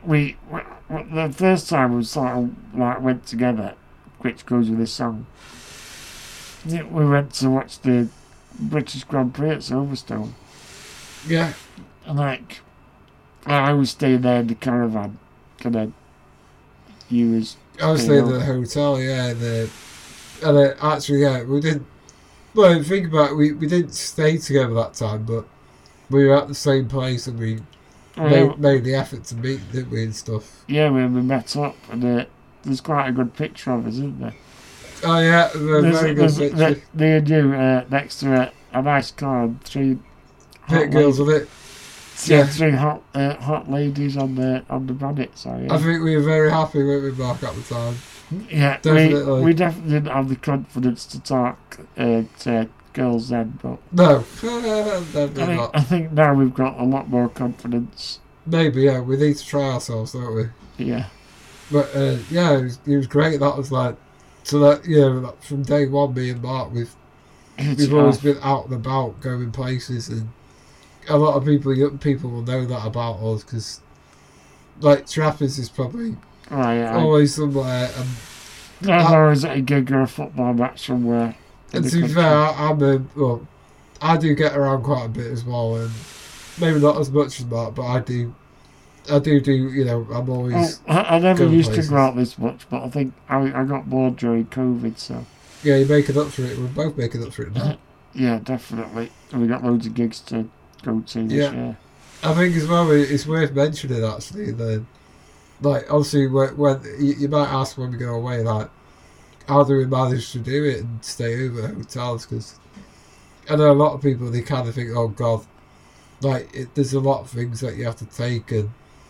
we, we the first time we sort of like went together, which goes with this song. We went to watch the British Grand Prix at Silverstone. Yeah. And like, I was staying there in the caravan, and then you was. I was staying at the hotel, yeah, and, uh, and uh, actually, yeah, we didn't. Well, think about it, we we didn't stay together that time, but we were at the same place and we Oh, yeah. made, made the effort to meet, didn't we, and stuff. Yeah, when we met up, and uh, there's quite a good picture of us, isn't there? Oh yeah, very good picture. there, there you uh, next to a, a nice car and three Pit girls with it. Yeah, Yeah. three hot uh, hot ladies on the on the bonnet. So yeah, I think we were very happy with Mark at the time. yeah, definitely. We, we definitely didn't have the confidence to talk uh, to girls then, but No, I think. I think now we've got a lot more confidence. Maybe, yeah, we need to try ourselves, don't we? Yeah, But uh, yeah, it was, it was great. That was like, so that, you know, from day one, me and Mark, we've, It's we've always been out and about, going places, and a lot of people, young people will know that about us because, like, Trappers is probably Oh, yeah. always somewhere. Um, and, There's I- always a gig or a football match somewhere. and to be fair, I, I'm a, well, I do get around quite a bit as well, and maybe not as much as Mark, but I do, I do do, you know, I'm Oh, always. I, I never used places. to go out this much, but I think I, I got bored during COVID, so Yeah, you're making up for it. We're both making up for it now. Uh, yeah, definitely. And we got loads of gigs to this Yeah. year. I think as well, it's worth mentioning actually that, like, obviously, when, when you, you might ask when we go away, like, how do we manage to do it and stay over at hotels? Because I know a lot of people they kind of think, oh god, like it, there's a lot of things that you have to take and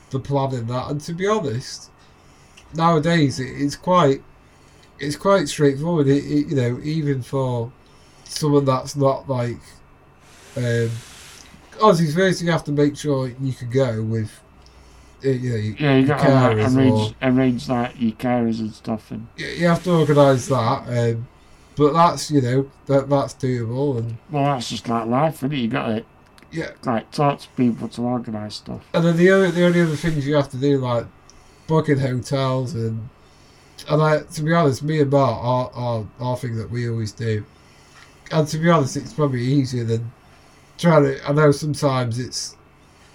the planning that. And to be honest, nowadays it, it's quite, it's quite straightforward. It, you know, even for someone that's not like. Um, obviously, first you have to make sure you can go with, uh, you know, Yeah, you got to arrange, or arrange like your carers and stuff, and you you have to organise that. Um, but that's you know that that's doable and well, that's just like life, isn't it? You got to yeah. like talk to people to organise stuff. And then the only the only other things you have to do like booking hotels and and like to be honest, me and Mark are are our thing that we always do. And to be honest, it's probably easier than trying to. I know sometimes it's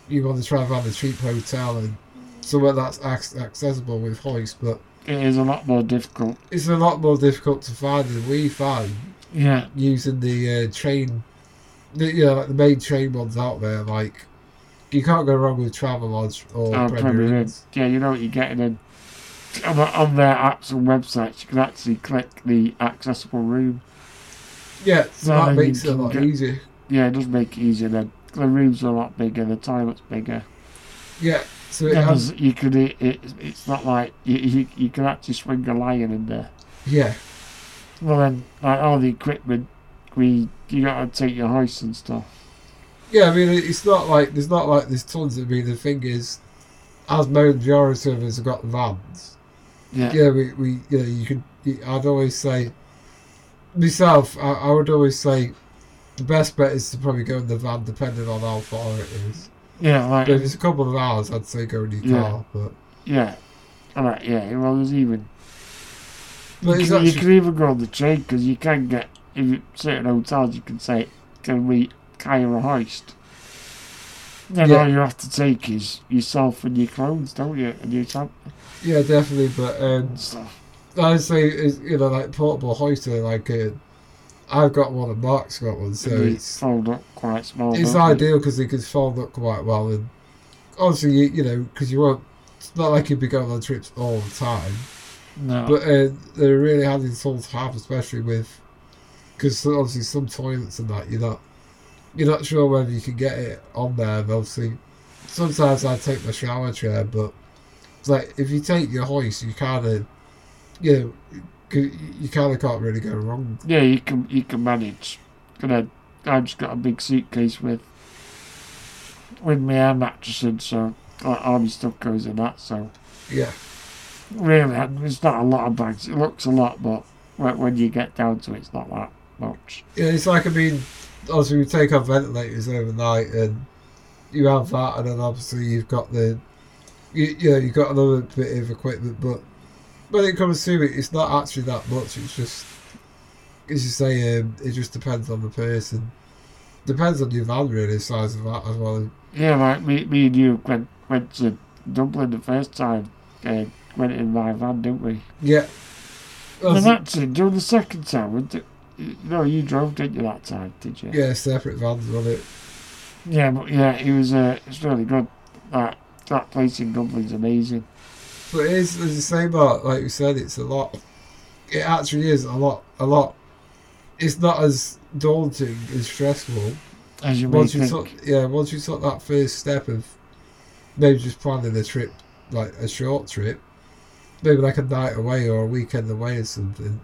you want to try and find a cheap hotel and somewhere that's accessible with hoist, but It is a lot more difficult. it's a lot more difficult to find than we find Yeah, using the uh, train, the, you know, like the main train ones out there. Like you can't go wrong with Travelodge or oh, Premier Premier Inn. Yeah, you know what you're getting in. On, on their apps and websites, you can actually click the accessible room. Yeah, so So that makes it a lot get- easier. Yeah, it does make it easier then. The rooms are a lot bigger, the toilet's bigger. Yeah, so it has, you could, it, it, it's not like you, you, you can actually swing a lion in there. yeah, Well, then, like all the equipment, we you gotta take your hoist and stuff. yeah. I mean, it's not like there's not like there's tons. Of I mean, the thing is, as majority of us have got vans. Yeah, Yeah, we, we you know you could. I'd always say myself. I, I would always say the best bet is to probably go in the van, depending on how far it is. yeah, like But if it's a couple of hours, I'd say go in your Yeah. car. But yeah, alright, yeah. Well, there's even but you, can, you can even go on the train because you can get if you, certain hotels you can say can we hire a hoist. Then Yeah. all you have to take is yourself and your clothes, don't you? And your champ yeah, definitely. But um, and stuff. I'd say is you know like portable hoister. Like uh, I've got one, and Mark's got one, so And it's fold up quite small. it's ideal because they can fold up quite well. And obviously, you, you know, because you won't. It's not like you'd be going on trips all the time. No. But uh, they're really handy tools to have, especially with because obviously some toilets and that you're not you're not sure whether you can get it on there. And obviously, sometimes I take my shower chair, but it's like if you take your hoist, you kind of you know you kind of can't really go wrong. Yeah, you can you can manage. And then I've just got a big suitcase with with my air mattress in, so like, all my stuff goes in that. So Yeah, really, it's not a lot of bags. It looks a lot, but when, when you get down to it, it's not that much. yeah. It's like I mean, obviously we take our ventilators overnight, and you have that, and then obviously you've got the you, you know you've got another bit of equipment, but when it comes to it, it's not actually that much. It's just as you say, um, it just depends on the person. Depends on your van, really, the size of that as well. Yeah, like me, me and you went went to Dublin the first time. Uh, went in my van, didn't we? Yeah. And then actually, during the second time, no, you drove, didn't you, that time, did you? Yeah, separate vans on it. Yeah, but yeah, it was. Uh, it's really good. That that place in Dublin's amazing. But it is, as you say, Mark, like you said, it's a lot. It actually is a lot, a lot. It's not as daunting and stressful As you once you took, yeah, once you took that first step of maybe just planning a trip, like a short trip, maybe like a night away or a weekend away or something.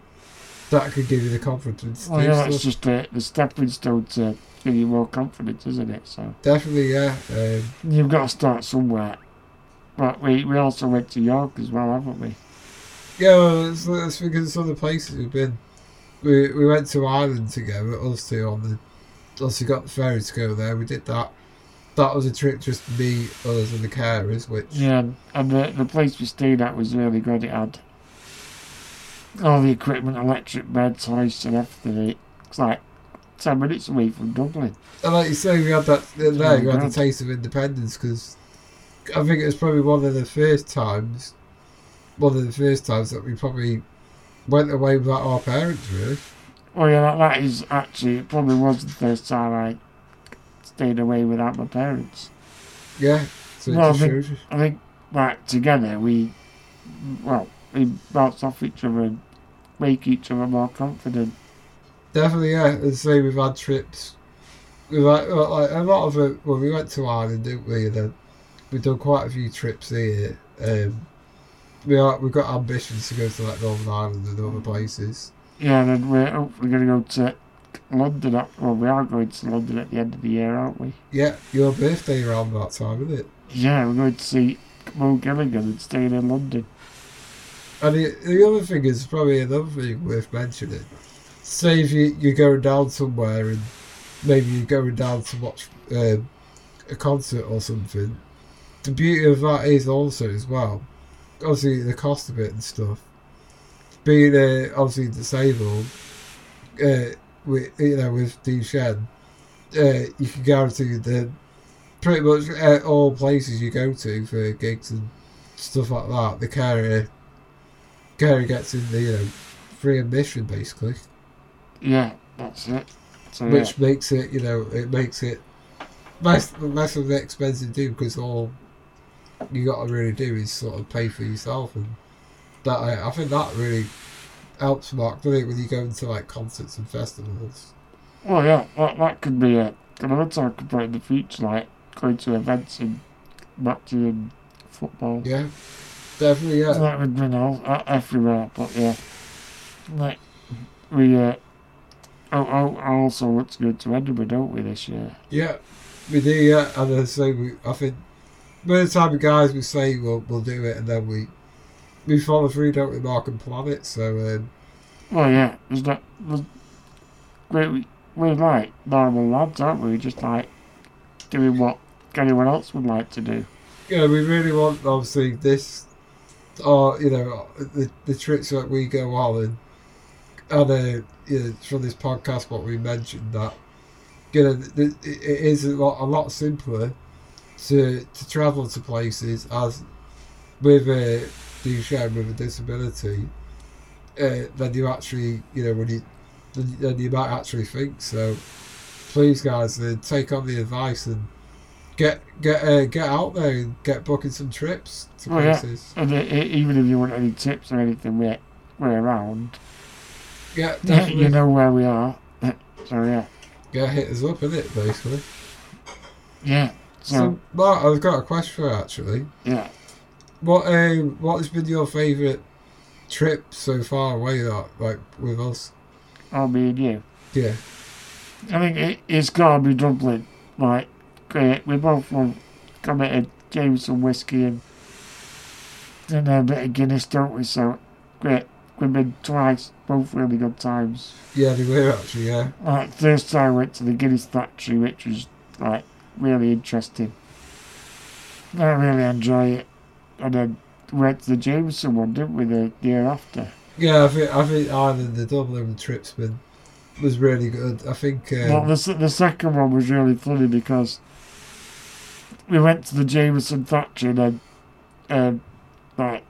That could give you the confidence. Well, yeah, it's just uh, the stepping stone to give you more confidence, isn't it? So Definitely, yeah. Um, you've got to start somewhere. But we, we also went to York as well, haven't we? Yeah, well, let's, let's think of some of the places we've been. We we went to Ireland together, us two on the. Obviously, got the ferry to go there. We did that. That was a trip just me, us, and the carers, which Yeah, and- the, the place we stayed at was really good. It had all the equipment, electric beds, hoists, and everything. It's like 10 minutes away from Dublin. And like you say, we had that there. Oh, you had the taste of independence because I think it was probably one of the first times, one of the first times that we probably went away without our parents. Really, Oh, yeah, that, that is actually, it probably was the first time I stayed away without my parents. yeah. So Well, I think, shows. I think, like, together we, well, we bounce off each other and make each other more confident. Definitely, yeah. And say we've had trips. We've had like a lot of it. Well, we went to Ireland, didn't we? And then we've done quite a few trips here. Um, we are we've got ambitions to go to like Northern Ireland and other places. Yeah, and then we're hopefully going to go to London. At, well, we are going to London at the end of the year, aren't we? Yeah, your birthday around that time, isn't it? Yeah, we're going to see Mo Gilligan and staying in London. And the, the other thing is probably another thing worth mentioning. Say if you, you're going down somewhere and maybe you're going down to watch um, a concert or something, the beauty of that is also as well, obviously the cost of it and stuff. Being uh, obviously disabled, uh, with you know with Duchenne, uh, you can guarantee that pretty much at all places you go to for gigs and stuff like that, the carrier Gary gets in the you know free admission basically, Yeah, that's it. So, which makes it you know it makes it less less of an expensive do because all you got to really do is sort of pay for yourself and that I, I think that really helps Mark doesn't it when you go into like concerts and festivals. Well, yeah, that, that could be a, another to put in the future, like going to events and matching and football. Yeah, definitely. Yeah, That would be all uh, everywhere, but yeah. Like, we, uh, oh, oh, I also want to go to Edinburgh, don't we, this year? yeah, we do. Yeah, and I say we. I think by the time the guys we say we'll we'll do it, and then we we follow through, don't we, Mark and plan it. So. Um, Well, yeah, there's not, there's, we, we're like normal lads, aren't we? Just like doing what anyone else would like to do. yeah, we really want obviously this, or you know, the the trips that we go on and and uh, you know, from this podcast, what we mentioned that you know it it is a lot a lot simpler to to travel to places as with a Duchenne with a disability uh, than you actually you know when you than, than you might actually think. So please, guys, uh, take on the advice and get get uh, get out there and get booking some trips to Oh, yeah. places. And uh, even if you want any tips or anything, we're, we're around. Yeah, definitely. you know where we are. so, yeah. Yeah, hit us up, innit, basically. Yeah. So, Mark, I've got a question for you, actually. yeah. What um, what has been your favourite trip so far away, that, like, with us? I'll be in you. Yeah. I think it, it's got to be Dublin. Like, great. We both love committed Jameson whiskey and, and a bit of Guinness, don't we? So, great. We've been twice, both really good times. Yeah, they were, actually, yeah. Like, first time I went to the Guinness factory, which was, like, really interesting. I really enjoy it. And then went to the Jameson one, didn't we, the year after? Yeah, I think, I think Ireland, the Dublin trip's was really good. I think. Um, Well, the, the second one was really funny because we went to the Jameson factory and then, um, like,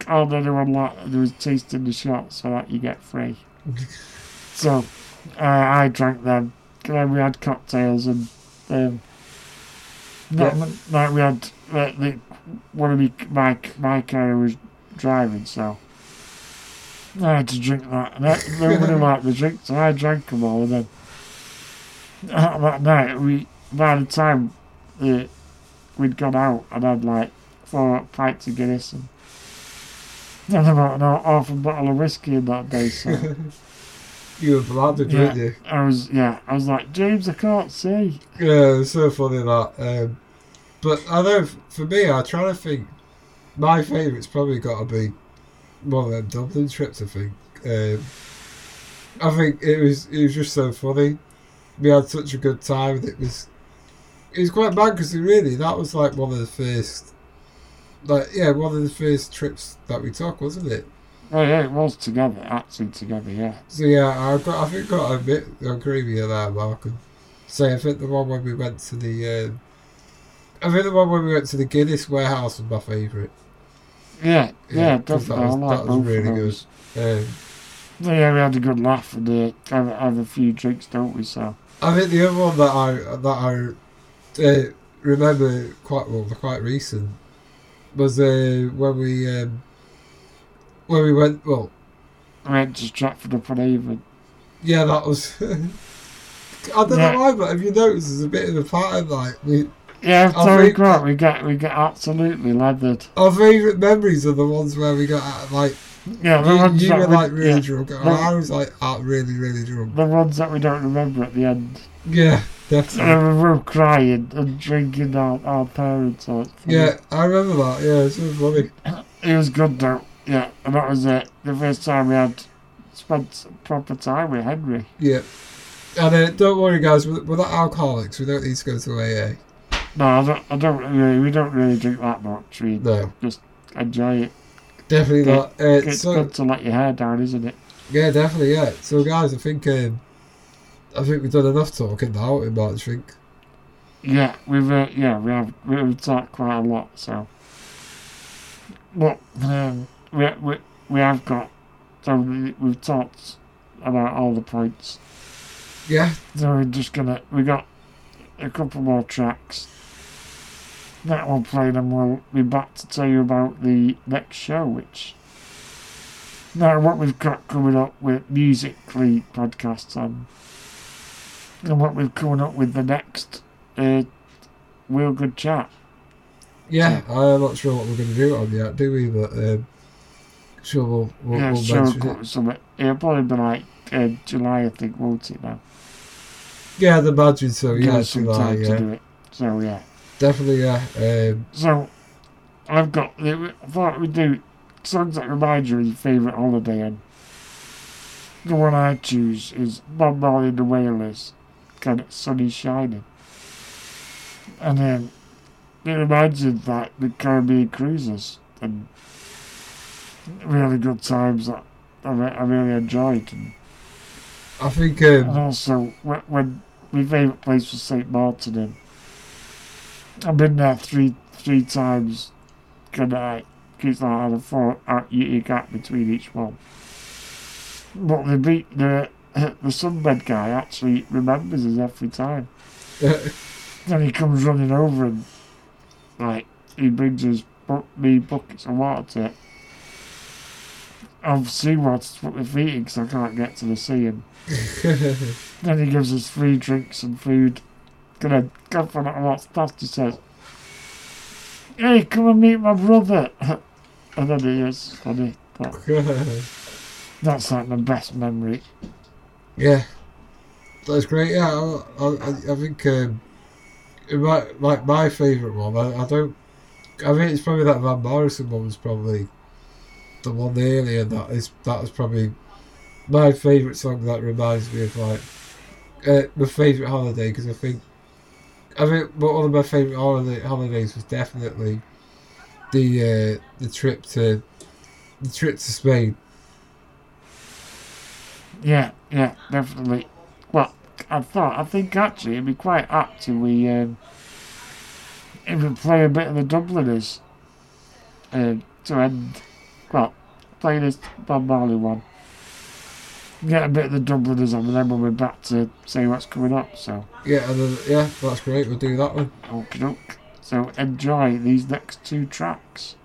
called anyone like there was tasting the shot so that you get free. so uh, I drank them. And then we had cocktails and um, not, Yeah. like we had like, the, one of me my my car was driving so. I had to drink that, and I, nobody liked the drink, so I drank them all. And then uh, that night, we by the time uh, we'd gone out, and had like four pints of Guinness and, and about an half a bottle of whiskey in that day. So you were blooded, yeah, weren't you? I was yeah, I was like James, I can't see. Yeah, it was so funny that. Um, but I know for me, I try to think. My favourite's probably got to be one of them Dublin trips. I think. Um, I think it was it was just so funny. We had such a good time. and It was it was quite bad because really that was like one of the first, like yeah, one of the first trips that we took, wasn't it? Oh yeah, it was together, actually together. Yeah, So yeah, I got I think got a bit agree with you there, Malcolm. So I think the one when we went to the um, I think the one when we went to the Guinness warehouse was my favourite. yeah, Yeah. definitely. I like that was really good. Um, Yeah, we had a good laugh and uh, have, have a few drinks, don't we? So I think the other one that I that I uh, remember quite well, quite recent, was uh, when we um, when we went. Well, I went to Stratford upon Avon. yeah, that was. I don't Yeah. know why, but have you noticed there's a bit of a pattern? Like we, Yeah, I Terry Grant, we get we get absolutely leathered. our favourite memories are the ones where we got uh, like Yeah, the you, ones you that were we- like really yeah, drunk, and the- I was like uh, really really drunk. The ones that we don't remember at the end. Yeah, definitely. we were crying and drinking our, our parents. Yeah, I remember that. Yeah, it's so funny. It was good though. Yeah, and that was it. The first time we had spent proper time with Henry. Yeah. And uh, don't worry, guys. We're, we're not alcoholics. We don't need to go to AA. No, I don't, I don't really, we don't really drink that much. We No, just enjoy it. definitely not. Uh, It's so good to let your hair down, isn't it? yeah, definitely yeah. So guys, I think um, I think we've done enough talking now. In March, I think. Yeah, we've uh, yeah we have we've talked quite a lot. So, but um, we we we have got so we- we've talked about all the points. Yeah, So we're just gonna we got a couple more tracks that we'll play, and we'll be back to tell you about the next show, which now what we've got coming up with musically podcasts on, and what we've coming up with the next uh, real good chat. yeah. I'm not sure what we're going to do on yet, do we? But um, sure, we'll we'll, yeah, we'll mention it. something. It'll probably be like uh, July, I think, won't it now? Yeah, the imagine so. Yeah, us July. Yeah, do it. So yeah. definitely. Yeah. Um, So, I've got. I thought we'd do songs that remind you of your favourite holiday, and the one I choose is Bob Marley and the Wailers, kind of Sun Is Shining. And then it reminds you of that the Caribbean cruises and really good times that I, re- I really enjoyed. And, I think. and Um, also, when, when my favourite place was St. Martin, and I've been there three three times. Good night. Because I had a four out you, you between each one. But the beat the the sunbed guy actually remembers us every time. Then he comes running over and like he brings us bu- me buckets of water to of seawater to put my feet in because I can't get to the sea and then he gives us free drinks and food. Gonna go for that what's past he says, Hey, come and meet my brother And then he is funny. But that's like the best memory. Yeah, that's great. Yeah, I, I, I think um, it might, like my favourite one. I, I don't. I think it's probably that Van Morrison one was probably the one earlier, that is that is probably my favourite song that reminds me of like uh, my favourite holiday because I think I think one of my favourite holiday, holidays was definitely the uh, the trip to the trip to Spain. Yeah, yeah, definitely. Well, I thought I think actually it'd be quite apt if we um, if we play a bit of the Dubliners um, to end Playing this Bob Marley one. Get a bit of the Dubliners on, and then we'll be back to see what's coming up. So yeah, and then, yeah, that's great. We'll do that one. Okie. So enjoy these next two tracks.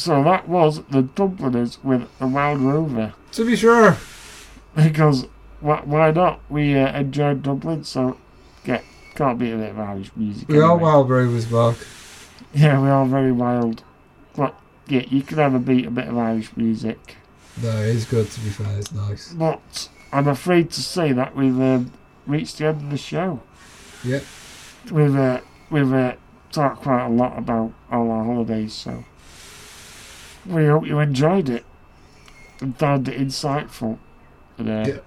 So that was the Dubliners with the Wild Rover. To be sure. Because why, why not? We uh, enjoyed Dublin, so yeah, can't beat a bit of Irish music. We are wild rovers, Mark. Yeah, we are very wild. But yeah, you can never beat a bit of Irish music. No, it is good to be fair. It's nice. But I'm afraid to say that we've um, reached the end of the show. Yep. We've uh, we've uh, talked quite a lot about all our holidays, so we hope you enjoyed it and found it insightful. And, uh, Yeah.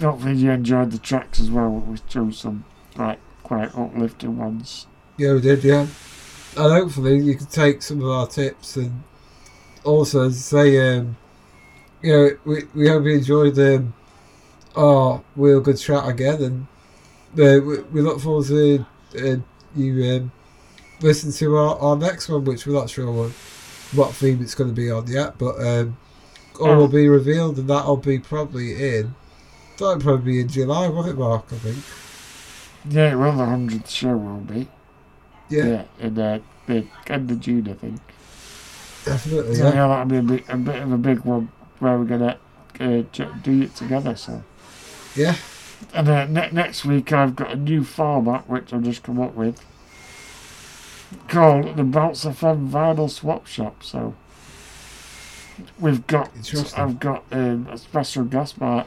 Hopefully you enjoyed the tracks as well. We chose some quite quite uplifting ones. Yeah, we did, yeah. And hopefully you can take some of our tips and also say, um, you know, we, we hope you enjoyed um, our real good chat again and uh, we, we look forward to uh, you um, listening to our, our next one, which we're not sure what, what theme it's going to be on yet, but um, all will be revealed and that'll be probably in, that'll probably be in July, won't it, Mark, I think? Yeah, well, the hundredth show will be. Yeah. Yeah, in uh, the end of June, I think. Definitely, So yeah. yeah, that'll be a bit, a bit of a big one where we're gonna uh, do it together. So Yeah. and uh, ne- next week I've got a new format which I've just come up with called the Bounce FM Vinyl Swap Shop. So we've got I've got um, a special guest, my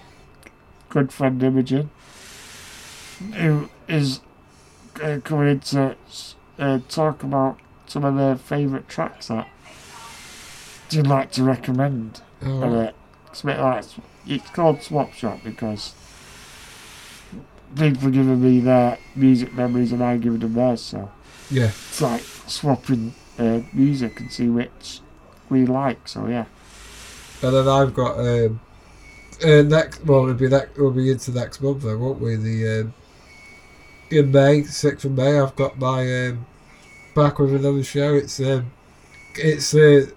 good friend Imogen, who is uh, coming in to uh, talk about some of their favourite tracks that you'd like to recommend. Oh. And, uh, it's a bit like it's called Swap Shop because people are giving me their music memories and I'm giving them theirs. So Yeah. it's like swapping uh, music and see which we like. So yeah, And then I've got um, uh, next. Well, it'll be next. We'll be into next month, though, won't we? The um, in May, sixth of May, I've got my um, back with another show. It's um, it's uh,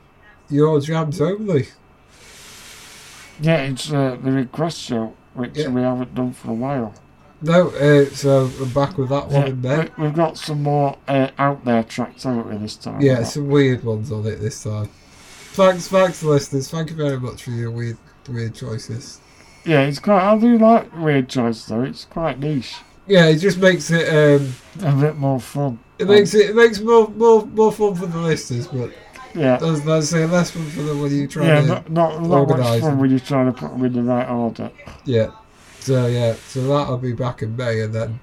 your jams only. yeah, it's uh, the request show which Yeah. we haven't done for a while. No, uh, so I'm back with that one Yeah, in May. we- we've got some more uh, out there tracks, haven't we, this time? Yeah, some weird ones on it this time. Thanks, thanks, listeners. Thank you very much for your weird, weird choices. yeah, it's quite. I do like weird choices though. It's quite niche, Yeah, it just makes it. Um, a bit more fun. it makes it. It makes more, more, more fun for the listeners, but Yeah. That's, that's say less fun for the when you try yeah, to not not, not much fun when you're trying to put them in the right order. Yeah. So yeah, so that'll be back in May, and then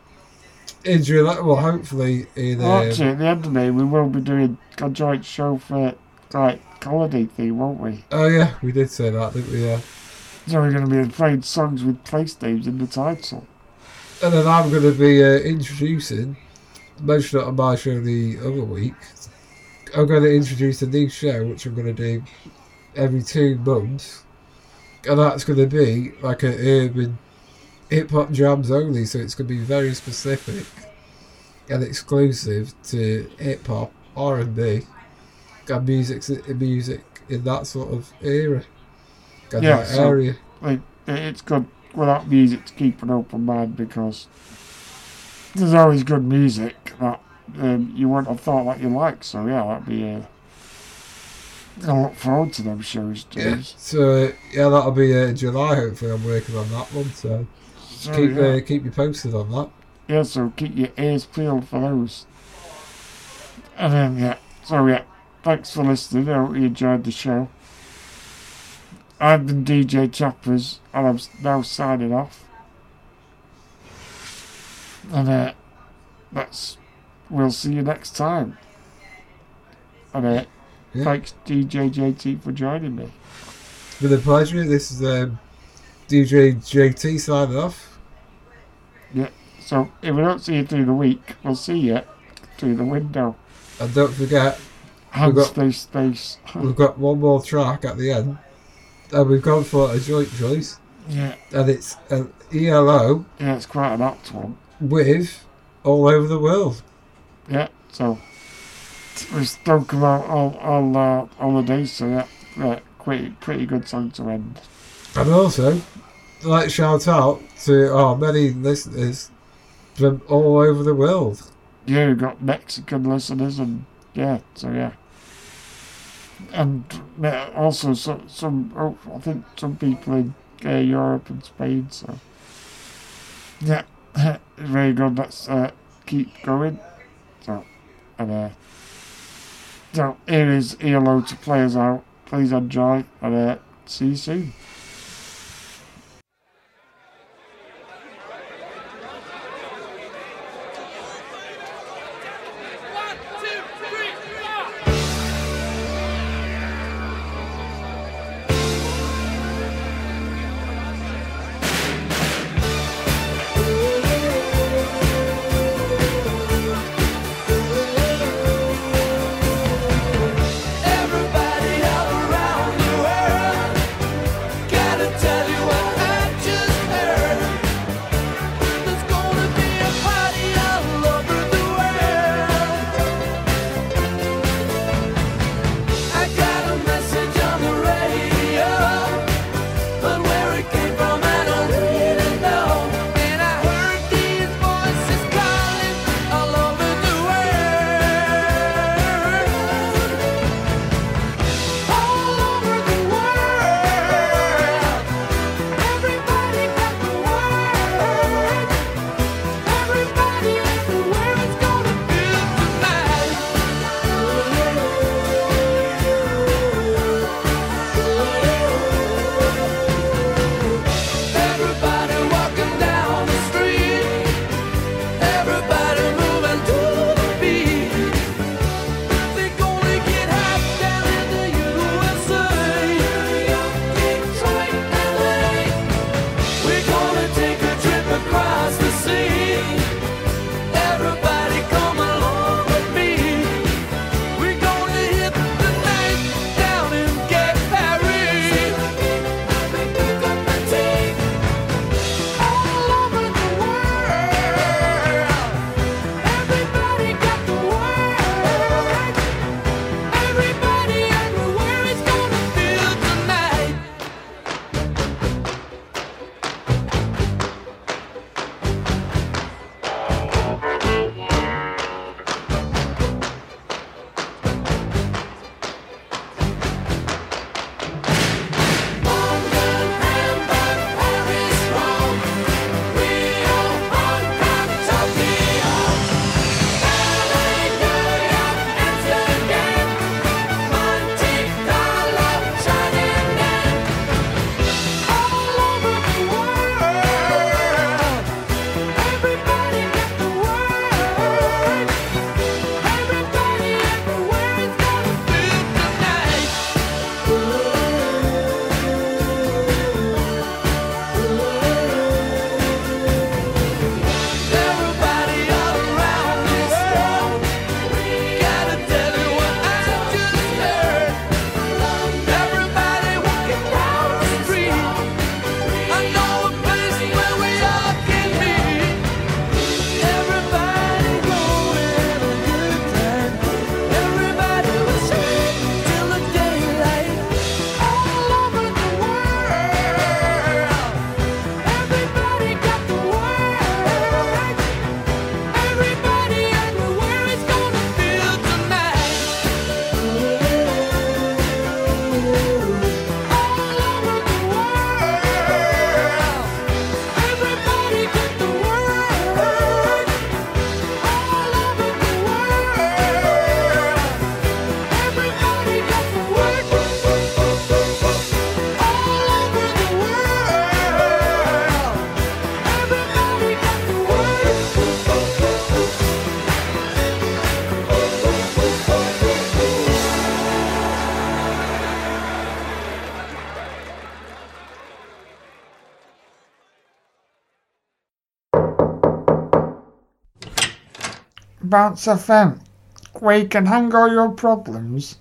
in July. Well, hopefully in. Well, actually, at the end of May, we will be doing a joint show for like holiday theme, won't we? oh yeah, we did say that, didn't we? Yeah. So we're going to be playing songs with place names in the title. And then I'm going to be uh, introducing. Mentioned it on my show the other week. I'm going to introduce a new show, which I'm going to do every two months, and that's going to be like an urban hip hop jams only. So it's going to be very specific and exclusive to hip hop, R and B, and music, music in that sort of era, and yeah, that so, area. like it's good without music to keep an open mind because there's always good music that um, you wouldn't have thought that you like. So yeah, that'd be. Uh, I look forward to them shows. Yeah. So uh, yeah, that'll be uh, in July. Hopefully, I'm working on that one. So So, keep yeah. uh, keep you posted on that. Yeah, so keep your ears peeled for those. And then, yeah, so yeah, thanks for listening. I hope you enjoyed the show. I've been DJ Chappers, and I'm now signing off. And uh, that's, we'll see you next time. And uh, Yeah. thanks DJ JT for joining me. With a pleasure. This is um, DJ JT signing off. Yeah, so if we don't see you through the week, we'll see you through the window. And don't forget, we've got space space. we've got one more track at the end, and we've gone for a joint choice, Yeah. and it's an ELO Yeah, it's quite an apt one. with all over the world. Yeah, so we spoke about all all uh, all the days, so yeah, yeah, pretty pretty good song to end. And also, like shout out to our many listeners from all over the world. Yeah, we've got Mexican listeners and yeah, so yeah. And also some, some oh, I think some people in uh, Europe and Spain, so yeah, very good. Let's uh, keep going. So, and uh, so here is ELO to players out. Please enjoy and uh, see you soon. bounce FM. where you can hang all your problems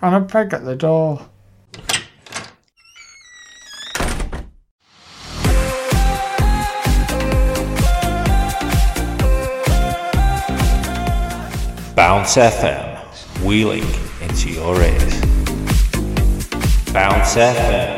on a peg at the door. Bounce FM, wheeling into your ears. Bounce FM.